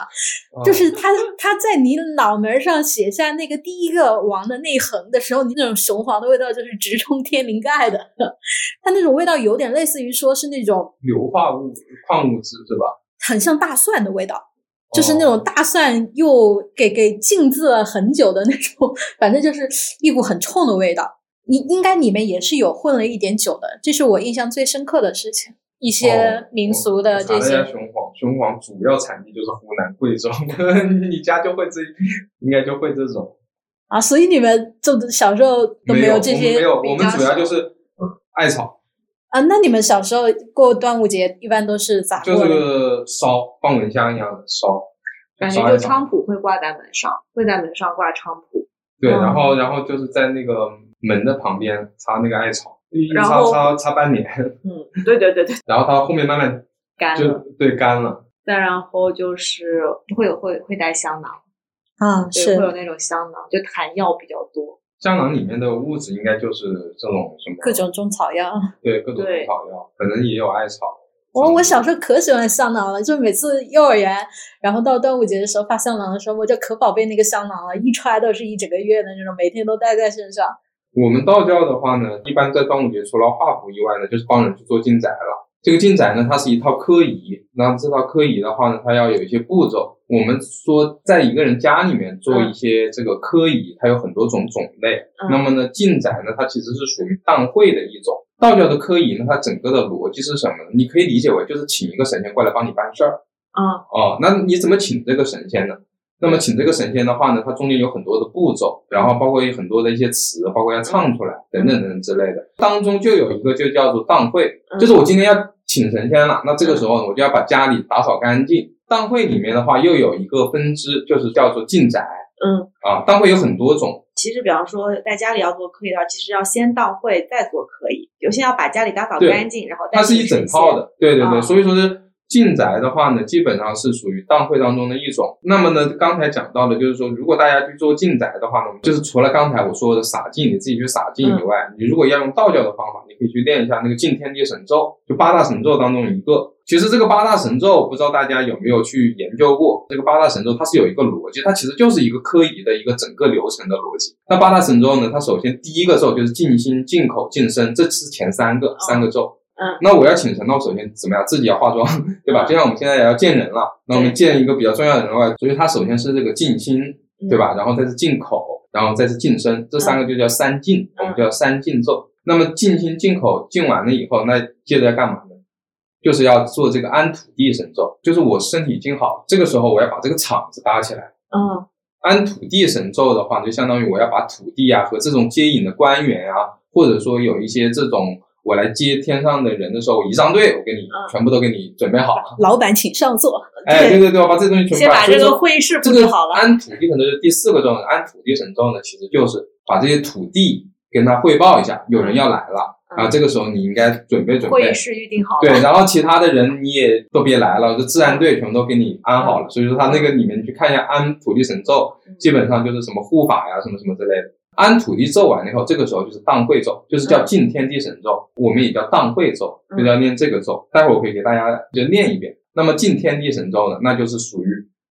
Speaker 2: 哦
Speaker 1: 就是他他在你脑门上写下那个第一个王的内横的时候，你那种雄黄的味道就是直冲天灵盖的。<laughs> 它那种味道有点类似于说是那种
Speaker 2: 硫化物、矿物质是吧？
Speaker 1: 很像大蒜的味道，就是那
Speaker 2: 哦
Speaker 1: 种大蒜又给给浸渍了很久的那种，<laughs> 反正就是一股很冲的味道。你应该里面也是有混了一点酒的，这是我印象最深刻的事情。一些
Speaker 2: 哦
Speaker 1: 民俗的这些，
Speaker 2: 雄黄，雄黄主要产地就是湖南、贵州，<laughs> 你家就会这，<laughs> 应该就会这种。
Speaker 1: 啊，所以你们就小时候都
Speaker 2: 没
Speaker 1: 有这些
Speaker 2: 没有，我们主要就是艾草，
Speaker 1: 啊，那你们小时候过端午节一般都是咋
Speaker 2: 就
Speaker 1: 过就？
Speaker 2: 是烧，放蚊香一样的烧，
Speaker 3: 感觉就。菖蒲会挂在门上，会在门上挂菖蒲。
Speaker 2: 对，
Speaker 1: 嗯
Speaker 2: 然后然后就是在那个门的旁边插那个艾草，一
Speaker 3: 然后
Speaker 2: 插插插半年，
Speaker 3: 嗯，对对对对，<laughs>
Speaker 2: 然后它后面慢慢 <laughs>
Speaker 3: 干了。
Speaker 2: 对干了。
Speaker 3: 再然后就是会有会会带香囊，
Speaker 1: 啊，
Speaker 3: 是，会有那种香囊，就弹药比较多。
Speaker 2: 香囊里面的物质应该就是这种什么
Speaker 1: 各种中草药。
Speaker 2: 对各种
Speaker 3: 中
Speaker 2: 草药，可能也有艾草。
Speaker 1: 我我小时候可喜欢香囊了，就每次幼儿园，然后到端午节的时候发香囊的时候，我就可宝贝那个香囊了，一揣都是一整个月的那种，每天都带在身上。
Speaker 2: 我们道教的话呢，一般在端午节除了画符以外呢，就是帮人去做进宅了。这个进宅呢，它是一套科仪，那这套科仪的话呢，它要有一些步骤。我们说，在一个人家里面做一些这个科仪，它有很多种种类。
Speaker 3: 嗯
Speaker 2: 那么呢，进宅呢，它其实是属于当会的一种。道教的科仪呢，它整个的逻辑是什么呢？你可以理解为就是请一个神仙过来帮你办事儿。
Speaker 3: 嗯
Speaker 2: 哦，那你怎么请这个神仙呢？那么请这个神仙的话呢，它中间有很多的步骤，然后包括有很多的一些词，包括要唱出来等等等等之类的。当中就有一个就叫做当会，
Speaker 3: 嗯
Speaker 2: 就是我今天要请神仙了，那这个时候我就要把家里打扫干净。当会里面的话又有一个分支，就是叫做进宅
Speaker 3: 嗯，
Speaker 2: 啊。当会有很多种，
Speaker 3: 其实比方说在家里要做科仪的话，其实要先到会再做科仪。有些要把家里打扫干净，然后再
Speaker 2: 它是一整套的，对对对，
Speaker 3: 啊
Speaker 2: 所以说是进宅的话呢，基本上是属于当会当中的一种。那么呢，刚才讲到的就是说，如果大家去做进宅的话呢，就是除了刚才我说的洒净，你自己去洒净以外，你如果要用道教的方法，你可以去练一下那个净天地神咒，就八大神咒当中一个。其实这个八大神咒，不知道大家有没有去研究过？这个八大神咒它是有一个逻辑，它其实就是一个科仪的一个整个流程的逻辑。那八大神咒呢，它首先第一个咒就是静心、静口、静身，这是前三个三个咒。
Speaker 3: 嗯
Speaker 2: 那我要请神，那我首先怎么样？自己要化妆，<laughs> 对吧？就像我们现在也要见人了，那我们见一个比较重要的人外，所以他首先是这个静心，对吧？然后再是静口，然后再是静身，这三个就叫三静，我们叫三静咒。那么静心、静口静完了以后，那接着要干嘛呢？就是要做这个安土地神咒，就是我身体静好，这个时候我要把这个场子搭起来。
Speaker 3: 嗯
Speaker 2: 安土地神咒的话，就相当于我要把土地啊和这种接引的官员啊，或或者说有一些这种我来接天上的人的时候，仪仗队我给你
Speaker 3: 嗯
Speaker 2: 全部都给你准备好了。
Speaker 1: 老板请上座。
Speaker 2: 哎，对对对，我把这东西全部
Speaker 3: 先把这个会议室布置好了。
Speaker 2: 安土地神咒是第四个咒，安土地神咒呢，其实就是把这些土地跟他汇报一下，有人要来了、
Speaker 3: 嗯
Speaker 2: 啊，这个时候你应该准备准备
Speaker 3: 会议。室预定好了。
Speaker 2: 对，然后其他的人你也都别来了，这治安队全部都给你安好了。
Speaker 3: 嗯
Speaker 2: 所以说他那个里面去看一下安土地神咒，基本上就是什么护法呀，什么什么之类的。安土地咒完了以后，这个时候就是荡会咒，就是叫敬天地神咒，我们也叫荡会咒，
Speaker 3: 嗯
Speaker 2: 就要念这个咒。待会儿我可以给大家就念一遍。那么敬天地神咒呢，那就是属于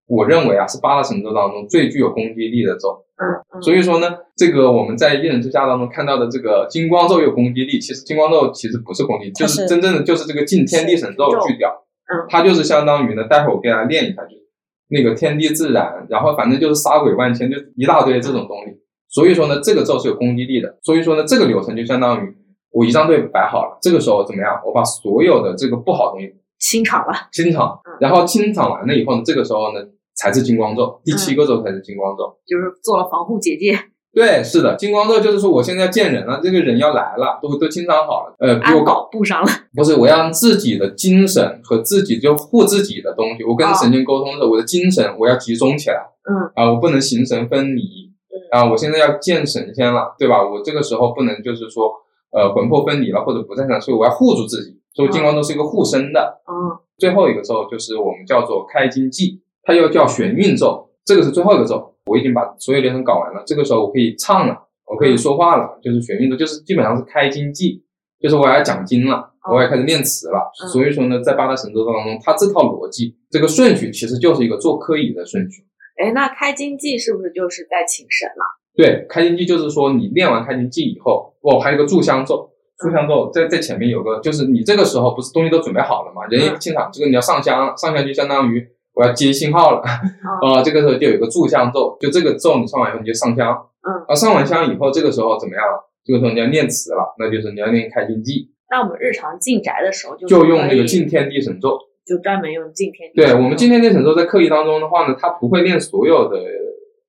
Speaker 2: 我认为啊是八大神咒当中最具有攻击力的咒。所以说呢，这个我们在一人之下当中看到的这个金光咒有攻击力，其实金光咒其实不是攻击力，就
Speaker 1: 是
Speaker 2: 是真正的就是这个敬天地神咒
Speaker 3: 咒
Speaker 2: 去掉，
Speaker 3: 嗯
Speaker 2: 它就是相当于呢，待会儿我给大家练一下，就是那个天地自然，然后反正就是杀鬼万千，就一大堆这种东西。所以说呢，这个咒是有攻击力的。所以说呢，这个流程就相当于我仪仗队摆好了，这个时候怎么样？我把所有的这个不好的东西
Speaker 3: 清场了。
Speaker 2: 清场
Speaker 3: 嗯，
Speaker 2: 然后清场完了以后呢，这个时候呢才是金光咒，第七个咒才是金光咒。
Speaker 3: 就是做了防护结界，
Speaker 2: 对，是的，金光咒就是说我现在要见人了，这个人要来了，都都清场好了，呃，
Speaker 3: 给
Speaker 2: 我
Speaker 3: 搞，布上了。
Speaker 2: 不是，我要让自己的精神和自己就护自己的东西，我跟
Speaker 3: 哦
Speaker 2: 神经沟通的时候，我的精神我要集中起来，
Speaker 3: 嗯
Speaker 2: 啊，我不能形神分离，啊，我现在要见神仙了，对吧？我这个时候不能就是说，呃，魂魄分离了或者不在场，所以我要护住自己，所以金光咒是一个护身的。
Speaker 3: 嗯
Speaker 2: 最后一个咒就是我们叫做开经记，它又叫玄运咒，这个是最后一个咒。我已经把所有流程搞完了，这个时候我可以唱了，我可以说话了，就是玄运咒，就是基本上是开经记，就是我要讲经了，
Speaker 3: 哦
Speaker 2: 我要开始念词了。
Speaker 3: 嗯
Speaker 2: 所以说呢，在八大神咒当中，它这套逻辑，这个顺序其实就是一个做科仪的顺序。
Speaker 3: 哎，那开经记是不是就是在请神了？
Speaker 2: 对，开经记就是说你练完开经记以后，哦，还有个炷香咒。炷香咒在在前面有个，就是你这个时候不是东西都准备好了嘛？人一进场，这个你要上香，上香就相当于我要接信号了，<laughs>
Speaker 3: 啊
Speaker 2: 呃，这个时候就有一个炷香咒，就这个咒你上完以后你就上香，
Speaker 3: 嗯，
Speaker 2: 啊，上完香以后，这个时候怎么样？这个时候你要念词了，那就是你要念开经记，
Speaker 3: 那我们日常进宅的时候就
Speaker 2: 就用那个敬天地神咒。
Speaker 3: 就专门用敬天地
Speaker 2: 对。我们敬天地神咒在课仪当中的话呢，它不会练所有的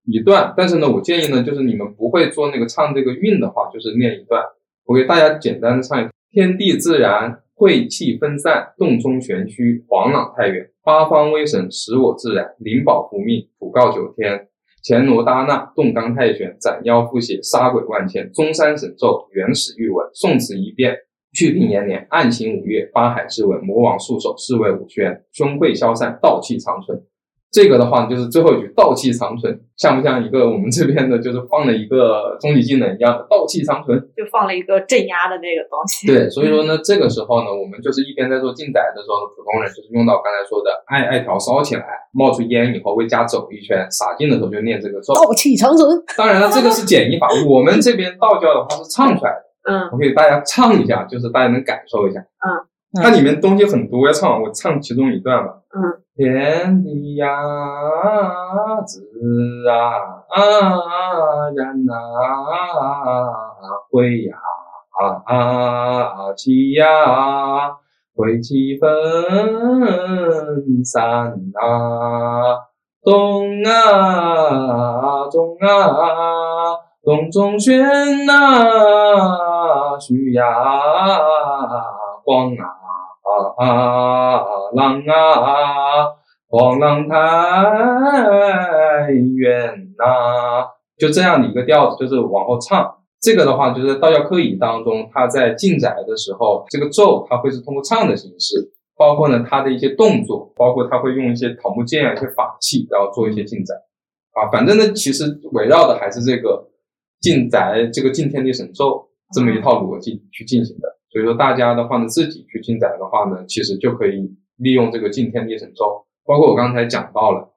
Speaker 2: 一段，但是呢，我建议呢，就是你们不会做那个唱这个韵的话，就是念一段。我给大家简单的唱一个：天地自然，晦气分散，洞中玄虚，黄朗太远，八方威神使我自然，灵宝福命，普告九天。乾罗达那，洞罡太玄，斩妖伏邪，杀鬼万千。中山神咒，原始玉文，宋词一遍，去病延年，暗行五岳，八海之文，魔王束手，侍卫五轩，凶贵消散，道气长存。这个的话就是最后一句“道气长存”，像不像一个我们这边的，就是放了一个终极技能一样的“道气长存
Speaker 3: 就放了一个镇压的那个东”？西。
Speaker 2: 对，所以说呢，这个时候呢，我们就是一边在做进宅的时候呢，普通人就是用到刚才说的艾艾条烧起来，冒出烟以后为家走一圈，洒净的时候就念这个咒。
Speaker 1: 道气长存。
Speaker 2: 当然了，这个是简易法，我们这边道教的话是唱出来的。
Speaker 3: 嗯
Speaker 2: 我给大家唱一下，就是大家能感受一下。
Speaker 3: 嗯
Speaker 2: 它里面东西很多，要唱，我唱其中一段吧。
Speaker 3: 嗯。
Speaker 2: 天地呀，自然呐，会呀，气呀，晦气分散啊，东啊，中啊，洞中玄呐，虚呀，光啊。啊，浪啊，黄浪太远呐、就这样的一个调子，就是往后唱。这个的话，就是道教科仪当中，它在进宅的时候，这个咒它会是通过唱的形式，包括呢它的一些动作，包括它会用一些桃木剑啊、一些法器，然后做一些进宅。啊，反正呢，其实围绕的还是这个进宅这个敬天地神咒这么一套逻辑去进行的。所以说，大家的话呢，自己去进宅的话呢，其实就可以利用这个敬天地神咒，包括我刚才讲到了，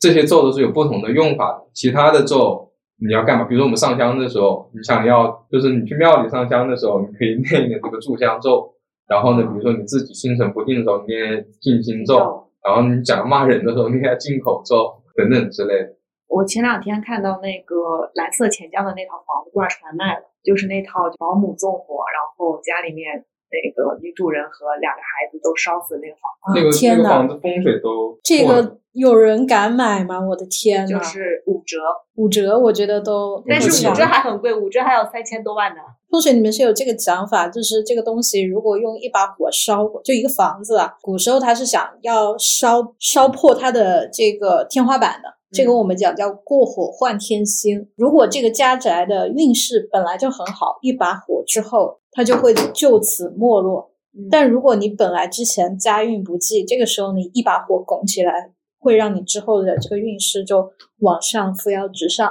Speaker 2: 这些咒都是有不同的用法的。其他的咒你要干嘛？比如说我们上香的时候，你想要就是你去庙里上香的时候，你可以念一念这个炷香咒。然后呢，比如说你自己心神不定的时候，念静心咒。然后你讲骂人的时候，念下进口咒等等之类的。
Speaker 3: 我前两天看到那个蓝色钱江的那套房子挂出来卖了，就是那套保姆纵火，然后家里面那个女主人和两个孩子都烧死的那个房
Speaker 2: 那个那
Speaker 1: 天呐
Speaker 2: 个房子风水都
Speaker 1: 这个有人敢买吗？我的天，呐！
Speaker 3: 就是五折，
Speaker 1: 五折，我觉得都
Speaker 3: 但是五折还很贵，五折还要三千多万呢。
Speaker 1: 风水里面是有这个讲法，就是这个东西如果用一把火烧过，就一个房子啊，古时候他是想要烧烧破它的这个天花板的，这个我们讲叫过火换天星。如果这个家宅的运势本来就很好，一把火之后，它就会就此没落。但如果你本来之前家运不济，这个时候你一把火拱起来，会让你之后的这个运势就往上扶摇直上，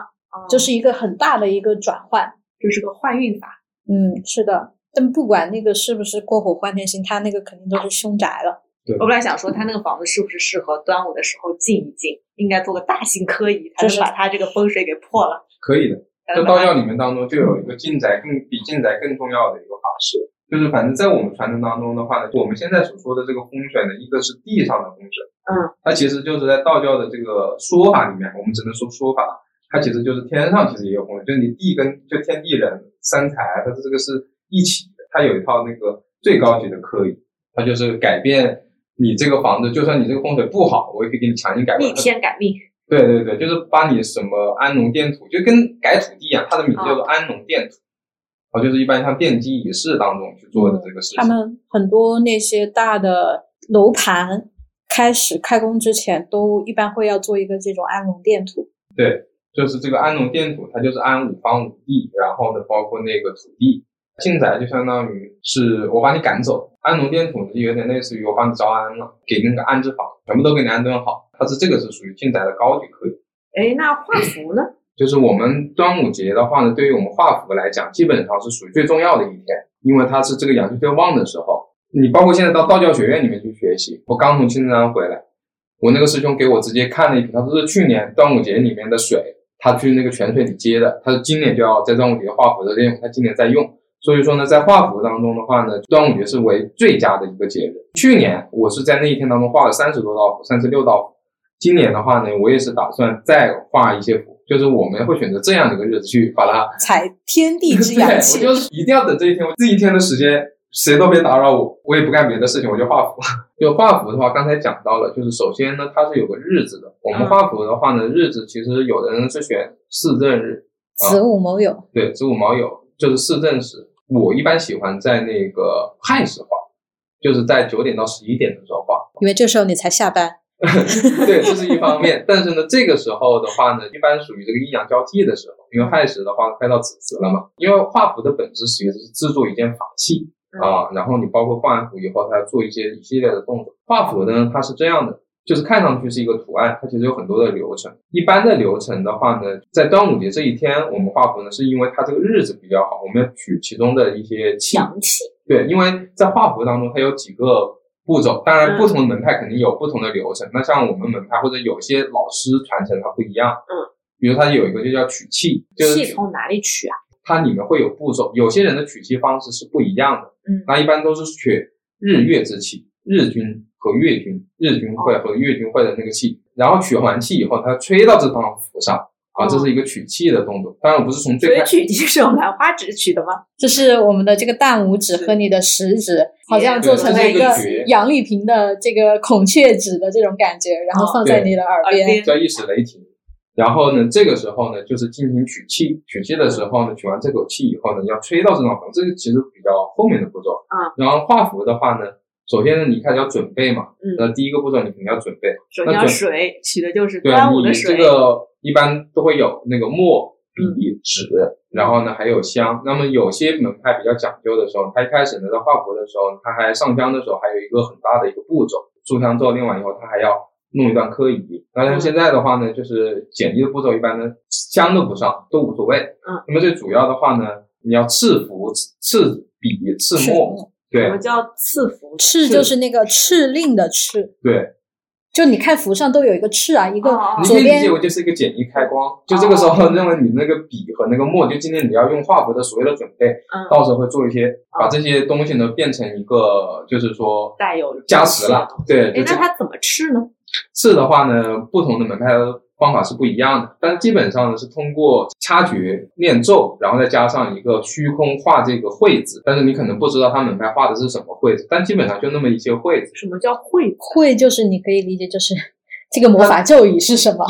Speaker 1: 就是一个很大的一个转换，
Speaker 3: 就是个换运法。
Speaker 1: 嗯，是的。但不管那个是不是过火换天星，它那个肯定都是凶宅了。
Speaker 3: 我本来想说，他那个房子是不是适合端午的时候静一静，应该做个大型科仪，才能把他这个风水给破了。
Speaker 2: 可以的，在道教里面当中就有一个进宅更比进宅更重要的一个法事。就是反正在我们传承当中的话呢，我们现在所说的这个风水呢，一个是地上的风水，
Speaker 3: 嗯，
Speaker 2: 它其实就是在道教的这个说法里面，我们只能说说法，它其实就是天上其实也有风水，就是你地跟就天地人三才，它的这个是一起的，它有一套那个最高级的科仪，它就是改变你这个房子，就算你这个风水不好，我也可以给你强行改。
Speaker 3: 逆天改命。
Speaker 2: 对对对，就是把你什么安农垫土，就跟改土地一样，它的名字叫做安农垫土。哦，就是一般像奠基仪式当中去做的这个事情。
Speaker 1: 他们很多那些大的楼盘开始开工之前，都一般会要做一个这种安农垫土。
Speaker 2: 对，就是这个安农垫土，它就是安五方五地，然后呢，包括那个土地进宅，就相当于是我把你赶走。安农电筒就有点类似于我帮你招安了，给那个安置房，全部都给你安顿好。它是这个是属于进宅的高级科仪。
Speaker 3: 哎，那画符呢？
Speaker 2: 就是我们端午节的话呢，对于我们画符来讲，基本上是属于最重要的一天，因为它是这个阳气最旺的时候。你包括现在到道教学院里面去学习，我刚从青山回来，我那个师兄给我直接看了一瓶，他说是去年端午节里面的水，他去那个泉水里接的，他说今年就要在端午节画符的练，他今年在用。所以说呢，在画符当中的话呢，端午节是为最佳的一个节日。去年我是在那一天当中画了三十多道符，三十六道符。今年的话呢，我也是打算再画一些符。就是我们会选择这样的一个日子去把它 <laughs>
Speaker 1: 采天地之 <laughs> 阳气。
Speaker 2: 我就是一定要等这一天，这一天的时间谁都别打扰我，我也不干别的事情，我就画符。<laughs> 就画符的话，刚才讲到了，就是首先呢，它是有个日子的。我们画符的话呢，日子其实有的人是选四正日，
Speaker 1: 子午卯酉。
Speaker 2: 对，子午卯酉就是四正时。我一般喜欢在那个亥时画，就是在九点到十一点的时候画，
Speaker 1: 因为这时候你才下班。<laughs>
Speaker 2: 对，这是一方面，但是呢，这个时候的话呢，一般属于这个阴阳交替的时候，因为亥时的话快到子时了嘛。因为画符的本质其实是制作一件法器啊，然后你包括画完符以后，它要做一些一系列的动作。画符呢，它是这样的，就是看上去是一个图案，它其实有很多的流程。一般的流程的话呢，在端午节这一天，我们画符呢，是因为它这个日子比较好，我们要取其中的一些气。
Speaker 3: 阳气。
Speaker 2: 对，因为在画符当中，它有几个。步骤当然，不同的门派肯定有不同的流程。那像我们门派或者有些老师传承它不一样。
Speaker 3: 嗯，
Speaker 2: 比如它有一个就叫取气，气
Speaker 3: 从哪里取啊？
Speaker 2: 它里面会有步骤，有些人的取气方式是不一样的。
Speaker 3: 嗯，
Speaker 2: 那一般都是取日月之气，日君和月君，日君会和月君会的那个气，然后取完气以后，它吹到这张符上。啊，这是一个取气的动作。当然，我不是从最开
Speaker 3: 始取气是用兰花指取的吗？<laughs>
Speaker 1: 这是我们的这个大拇指和你的食指，好像做成了一个杨丽萍的这个孔雀指的这种感觉，然后放在你的耳边，
Speaker 2: 叫一时雷霆。然后呢，这个时候呢，就是进行取气。取气的时候呢，取完这口气以后呢，要吹到这张符。这个其实比较后面的步骤。
Speaker 3: 啊，
Speaker 2: 然后画符的话呢。首先呢，你开始要准备嘛，嗯那第一个步骤你肯定要准备。
Speaker 3: 首先要水，取的就是端午的水。
Speaker 2: 这个一般都会有那个墨、笔、纸，然后呢还有香。那么有些门派比较讲究的时候，他一开始呢在画符的时候，他还上香的时候还有一个很大的一个步骤，炷香咒念完以后，他还要弄一段科仪。那像现在的话呢，就是简易的步骤，一般呢香都不上，都无所谓。
Speaker 3: 嗯。
Speaker 2: 那么最主要的话呢，你要赐符、赐笔、赐墨。什
Speaker 3: 么叫赐福？
Speaker 1: 敕就是那个敕令的敕。
Speaker 2: 对，
Speaker 1: 就你看符上都有一个敕啊，一个
Speaker 2: 你可以理解为就是一个简易开光。就这个时候 <laughs> 认为你那个笔和那个墨，就今天你要用画符的所有的准备，到时候会做一些把这些东西呢变成一个，就是说
Speaker 3: 带有
Speaker 2: 加持了。对，
Speaker 3: 那它怎么敕呢？
Speaker 2: 敕的话呢，不同的门派。方法是不一样的，但是基本上呢是通过掐诀念咒，然后再加上一个虚空画这个会字。但是你可能不知道他门派画的是什么会字，但基本上就那么一些会字。
Speaker 3: 什么叫会？
Speaker 1: 会就是你可以理解就是这个魔法咒语是什么？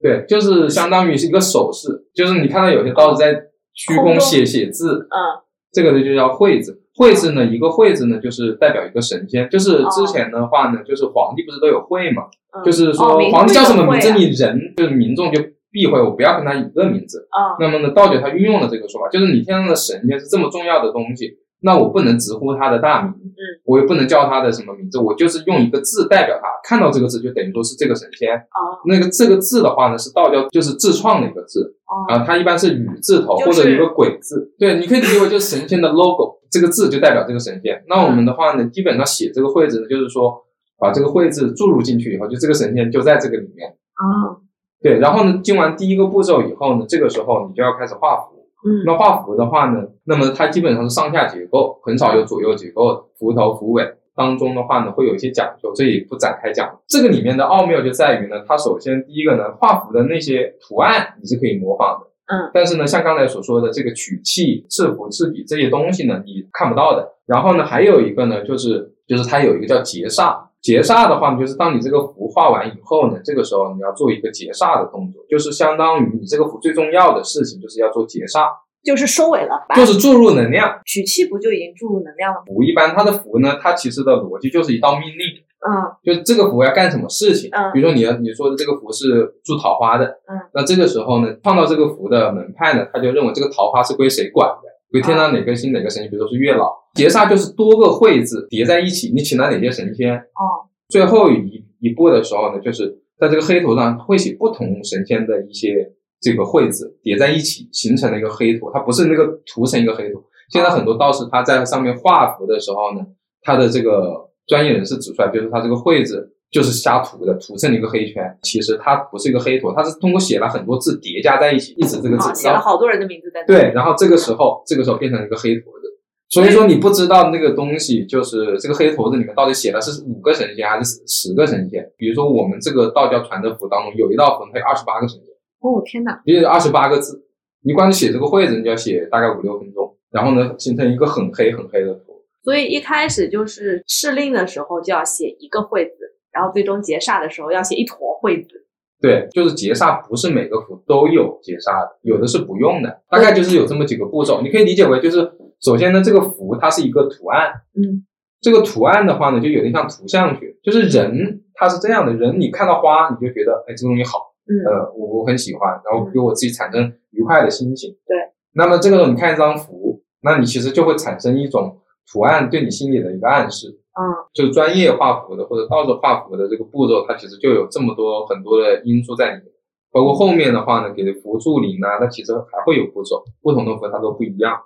Speaker 2: 对，就是相当于是一个手势，就是你看到有些道士在虚空写写字，
Speaker 3: 嗯，
Speaker 2: 这个呢就叫会字。会字呢，一个会字呢，就是代表一个神仙。就是之前的话呢，就是皇帝不是都有会嘛？就是说皇帝叫什么名字，你人就是民众就避讳，我不要跟他一个名字。
Speaker 3: 啊。
Speaker 2: 那么呢，道教他运用了这个说法，就是你天上的神仙是这么重要的东西。那我不能直呼他的大名，嗯，我也不能叫他的什么名字，我就是用一个字代表他。看到这个字就等于说是这个神仙
Speaker 3: 啊。
Speaker 2: 那个这个字的话呢，是道教就是自创的一个字啊，它一般是雨字头或者一个鬼字。对，你可以理解为就是神仙的 logo，这个字就代表这个神仙。那我们的话呢，基本上写这个会字呢，就是说把这个绘制注入进去以后，就这个神仙就在这个里面
Speaker 3: 啊。
Speaker 2: 对，然后呢，经完第一个步骤以后呢，这个时候你就要开始画符。
Speaker 3: 嗯，
Speaker 2: 那画符的话呢，那么它基本上是上下结构，很少有左右结构的。符头符尾当中的话呢，会有一些讲究，这里不展开讲。这个里面的奥妙就在于呢，它首先第一个呢，画符的那些图案你是可以模仿的，
Speaker 3: 嗯，
Speaker 2: 但是呢，像刚才所说的这个取器、制符、制笔这些东西呢，你看不到的。然后呢，还有一个呢，就是就是它有一个叫结煞。结煞的话呢，就是当你这个符画完以后呢，这个时候你要做一个结煞的动作，就是相当于你这个符最重要的事情就是要做结煞，
Speaker 3: 就是收尾了，
Speaker 2: 就是注入能量。
Speaker 3: 取气不就已经注入能量了吗？
Speaker 2: 符一般它的符呢，它其实的逻辑就是一道命令，
Speaker 3: 嗯，
Speaker 2: 就这个符要干什么事情，
Speaker 3: 嗯，
Speaker 2: 比如说你要你说的这个符是祝桃花的，
Speaker 3: 嗯，
Speaker 2: 那这个时候呢，创造这个符的门派呢，他就认为这个桃花是归谁管的？归天上哪个星哪个神仙？比如说是月老。结煞就是多个会字叠在一起，你请了哪些神仙？
Speaker 3: 哦。
Speaker 2: 最后一一步的时候呢，就是在这个黑图上会写不同神仙的一些这个会字叠在一起，形成了一个黑图。它不是那个图成一个黑图。现在很多道士他在上面画符的时候呢，他的这个专业人士指出来，就是他这个会字就是瞎涂的，涂成一个黑圈。其实它不是一个黑坨，它是通过写了很多字叠加在一起，一直这个字
Speaker 3: 写了好多人的名字在
Speaker 2: 对，然后这个时候这个时候变成一个黑坨子。所以说你不知道那个东西，就是这个黑坨子里面到底写的是五个神仙还是十个神仙？比如说我们这个道教传的符当中，有一道符它有二十八个神仙。
Speaker 3: 哦天哪！
Speaker 2: 也有二十八个字，你光是写这个会字，你就要写大概五六分钟，然后呢形成一个很黑很黑的图。
Speaker 3: 所以一开始就是试令的时候就要写一个会字，然后最终结煞的时候要写一坨会字。
Speaker 2: 对，就是结煞不是每个符都有结煞的，有的是不用的，大概就是有这么几个步骤，你可以理解为就是。首先呢，这个符它是一个图案，
Speaker 3: 嗯，
Speaker 2: 这个图案的话呢，就有点像图像学，就是人他是这样的人，你看到花你就觉得，哎，这东西好，
Speaker 3: 嗯，
Speaker 2: 呃，我我很喜欢，然后给我自己产生愉快的心情，
Speaker 3: 对。
Speaker 2: 那么这个时候你看一张符，那你其实就会产生一种图案对你心里的一个暗示，
Speaker 3: 嗯，
Speaker 2: 就专业画符的或者道士画符的这个步骤，它其实就有这么多很多的因素在里面，包括后面的话呢，给符助灵啊，它其实还会有步骤，不同的符它都不一样。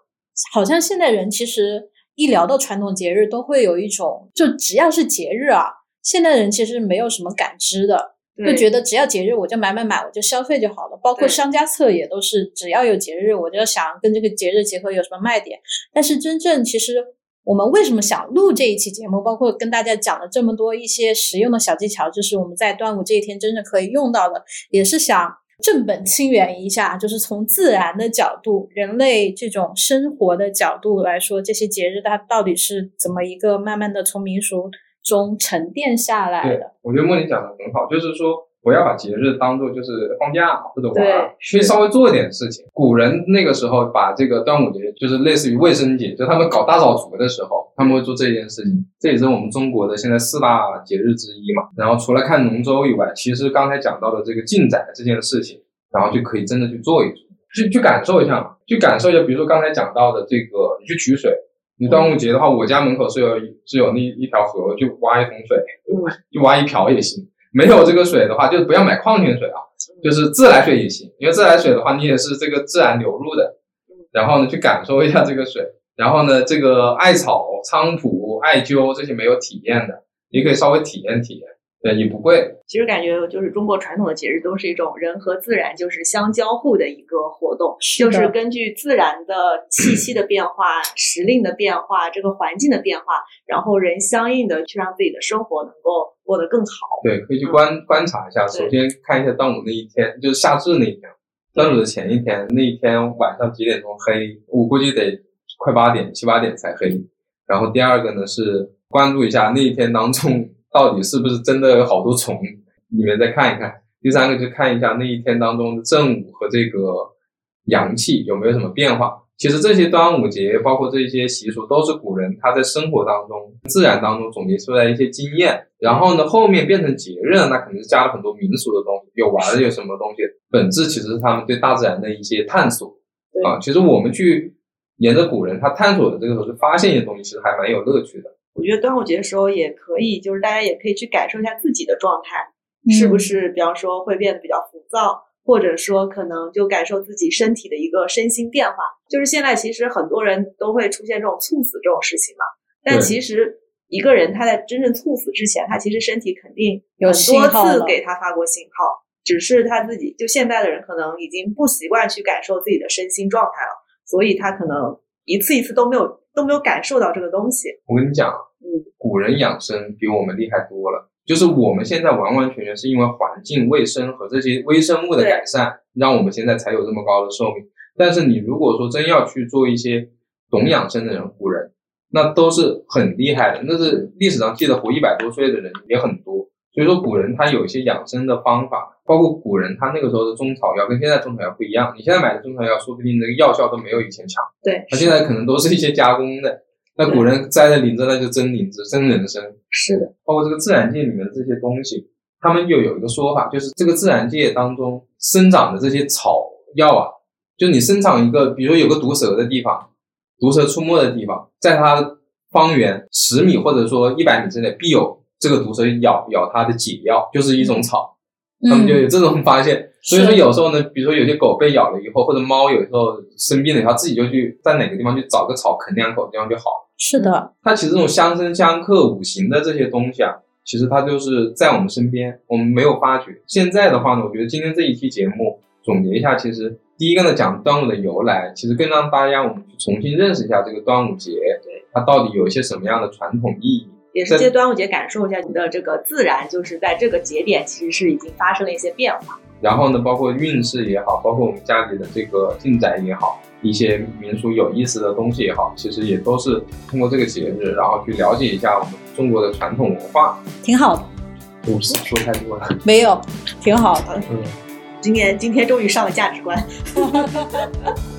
Speaker 1: 好像现代人其实一聊到传统节日，都会有一种，就只要是节日啊，现代人其实没有什么感知的，就觉得只要节日我就买买买，我就消费就好了。包括商家测也都是，只要有节日，我就想跟这个节日结合有什么卖点。但是真正其实我们为什么想录这一期节目，包括跟大家讲了这么多一些实用的小技巧，就是我们在端午这一天真正可以用到的，也是想。正本清源一下，就是从自然的角度、人类这种生活的角度来说，这些节日它到底是怎么一个慢慢的从民俗中沉淀下来的？
Speaker 2: 我觉得莫妮讲的很好，就是说。不要把节日当做就是放假或者玩，
Speaker 3: 可
Speaker 2: 以稍微做一点事情。古人那个时候把这个端午节就是类似于卫生节，就他们搞大扫除的时候，他们会做这件事情。这也是我们中国的现在四大节日之一嘛。然后除了看龙舟以外，其实刚才讲到的这个进宅这件事情，然后就可以真的去做一做，去去感受一下嘛，去感受一下。比如说刚才讲到的这个，你去取水，你端午节的话，我家门口是有是有那一条河，就挖一桶水，就挖一瓢也行。没有这个水的话，就不要买矿泉水啊，就是自来水也行。因为自来水的话，你也是这个自然流入的，然后呢，去感受一下这个水。然后呢，这个艾草、菖蒲、艾灸这些没有体验的，也可以稍微体验体验。对，也不贵。
Speaker 3: 其实感觉就是中国传统的节日都是一种人和自然就是相交互的一个活动，就是根据自然的气息的变化、<clears throat> 时令的变化、这个环境的变化，然后人相应的去让自己的生活能够过得更好。
Speaker 2: 对，可以去观观察一下。首先看一下端午那一天，就是夏至那一天，端午的前一天，那一天晚上几点钟黑？我估计得快八点、七八点才黑。然后第二个呢是关注一下那一天当中。到底是不是真的有好多虫？你们再看一看。第三个就看一下那一天当中的正午和这个阳气有没有什么变化。其实这些端午节，包括这些习俗，都是古人他在生活当中、自然当中总结出来一些经验。然后呢，后面变成节日，那肯定是加了很多民俗的东西，有玩的，有什么东西。本质其实是他们对大自然的一些探索啊。其实我们去沿着古人他探索的这个时候，就发现一些东西，其实还蛮有乐趣的。
Speaker 3: 我觉得端午节的时候也可以，就是大家也可以去感受一下自己的状态，是不是？比方说会变得比较浮躁。或者说，可能就感受自己身体的一个身心变化。就是现在，其实很多人都会出现这种猝死这种事情嘛。但其实一个人他在真正猝死之前，他其实身体肯定
Speaker 1: 有
Speaker 3: 多次给他发过信号，只是他自己就现在的人可能已经不习惯去感受自己的身心状态了，所以他可能一次一次都没有都没有感受到这个东西。
Speaker 2: 我跟你讲，嗯，古人养生比我们厉害多了。就是我们现在完完全全是因为环境卫生和这些微生物的改善，让我们现在才有这么高的寿命。但是你如果说真要去做一些懂养生的人，古人那都是很厉害的，那是历史上记得活一百多岁的人也很多。所以说古人他有一些养生的方法，包括古人他那个时候的中草药跟现在中草药不一样。你现在买的中草药说不定那个药效都没有以前强。
Speaker 3: 对，
Speaker 2: 他现在可能都是一些加工的。那古人摘的林子，那就真林子，真人参。
Speaker 3: 是的，
Speaker 2: 包括这个自然界里面的这些东西，他们又有一个说法，就是这个自然界当中生长的这些草药啊，就你生长一个，比如说有个毒蛇的地方，毒蛇出没的地方，在它方圆十米或者说一百米之内，必有这个毒蛇咬咬它的解药，就是一种草。他们就有这种发现。所以说有时候呢，比如说有些狗被咬了以后，或者猫有时候生病了，它自己就去在哪个地方去找个草啃两口，这样就好了。
Speaker 1: 是的，
Speaker 2: 它其实这种相生相克、五行的这些东西啊，其实它就是在我们身边，我们没有发觉。现在的话呢，我觉得今天这一期节目总结一下，其实第一个呢讲端午的由来，其实更让大家我们去重新认识一下这个端午节，它到底有一些什么样的传统意义，
Speaker 3: 也是借端午节感受一下你的这个自然，就是在这个节点其实是已经发生了一些变化。
Speaker 2: 然后呢，包括运势也好，包括我们家里的这个进宅也好。一些民俗有意思的东西也好，其实也都是通过这个节日，然后去了解一下我们中国的传统文化，
Speaker 1: 挺好的。
Speaker 2: 不是说太多了，
Speaker 1: 没有，挺好的。
Speaker 3: 嗯，今年今天终于上了价值观。<laughs>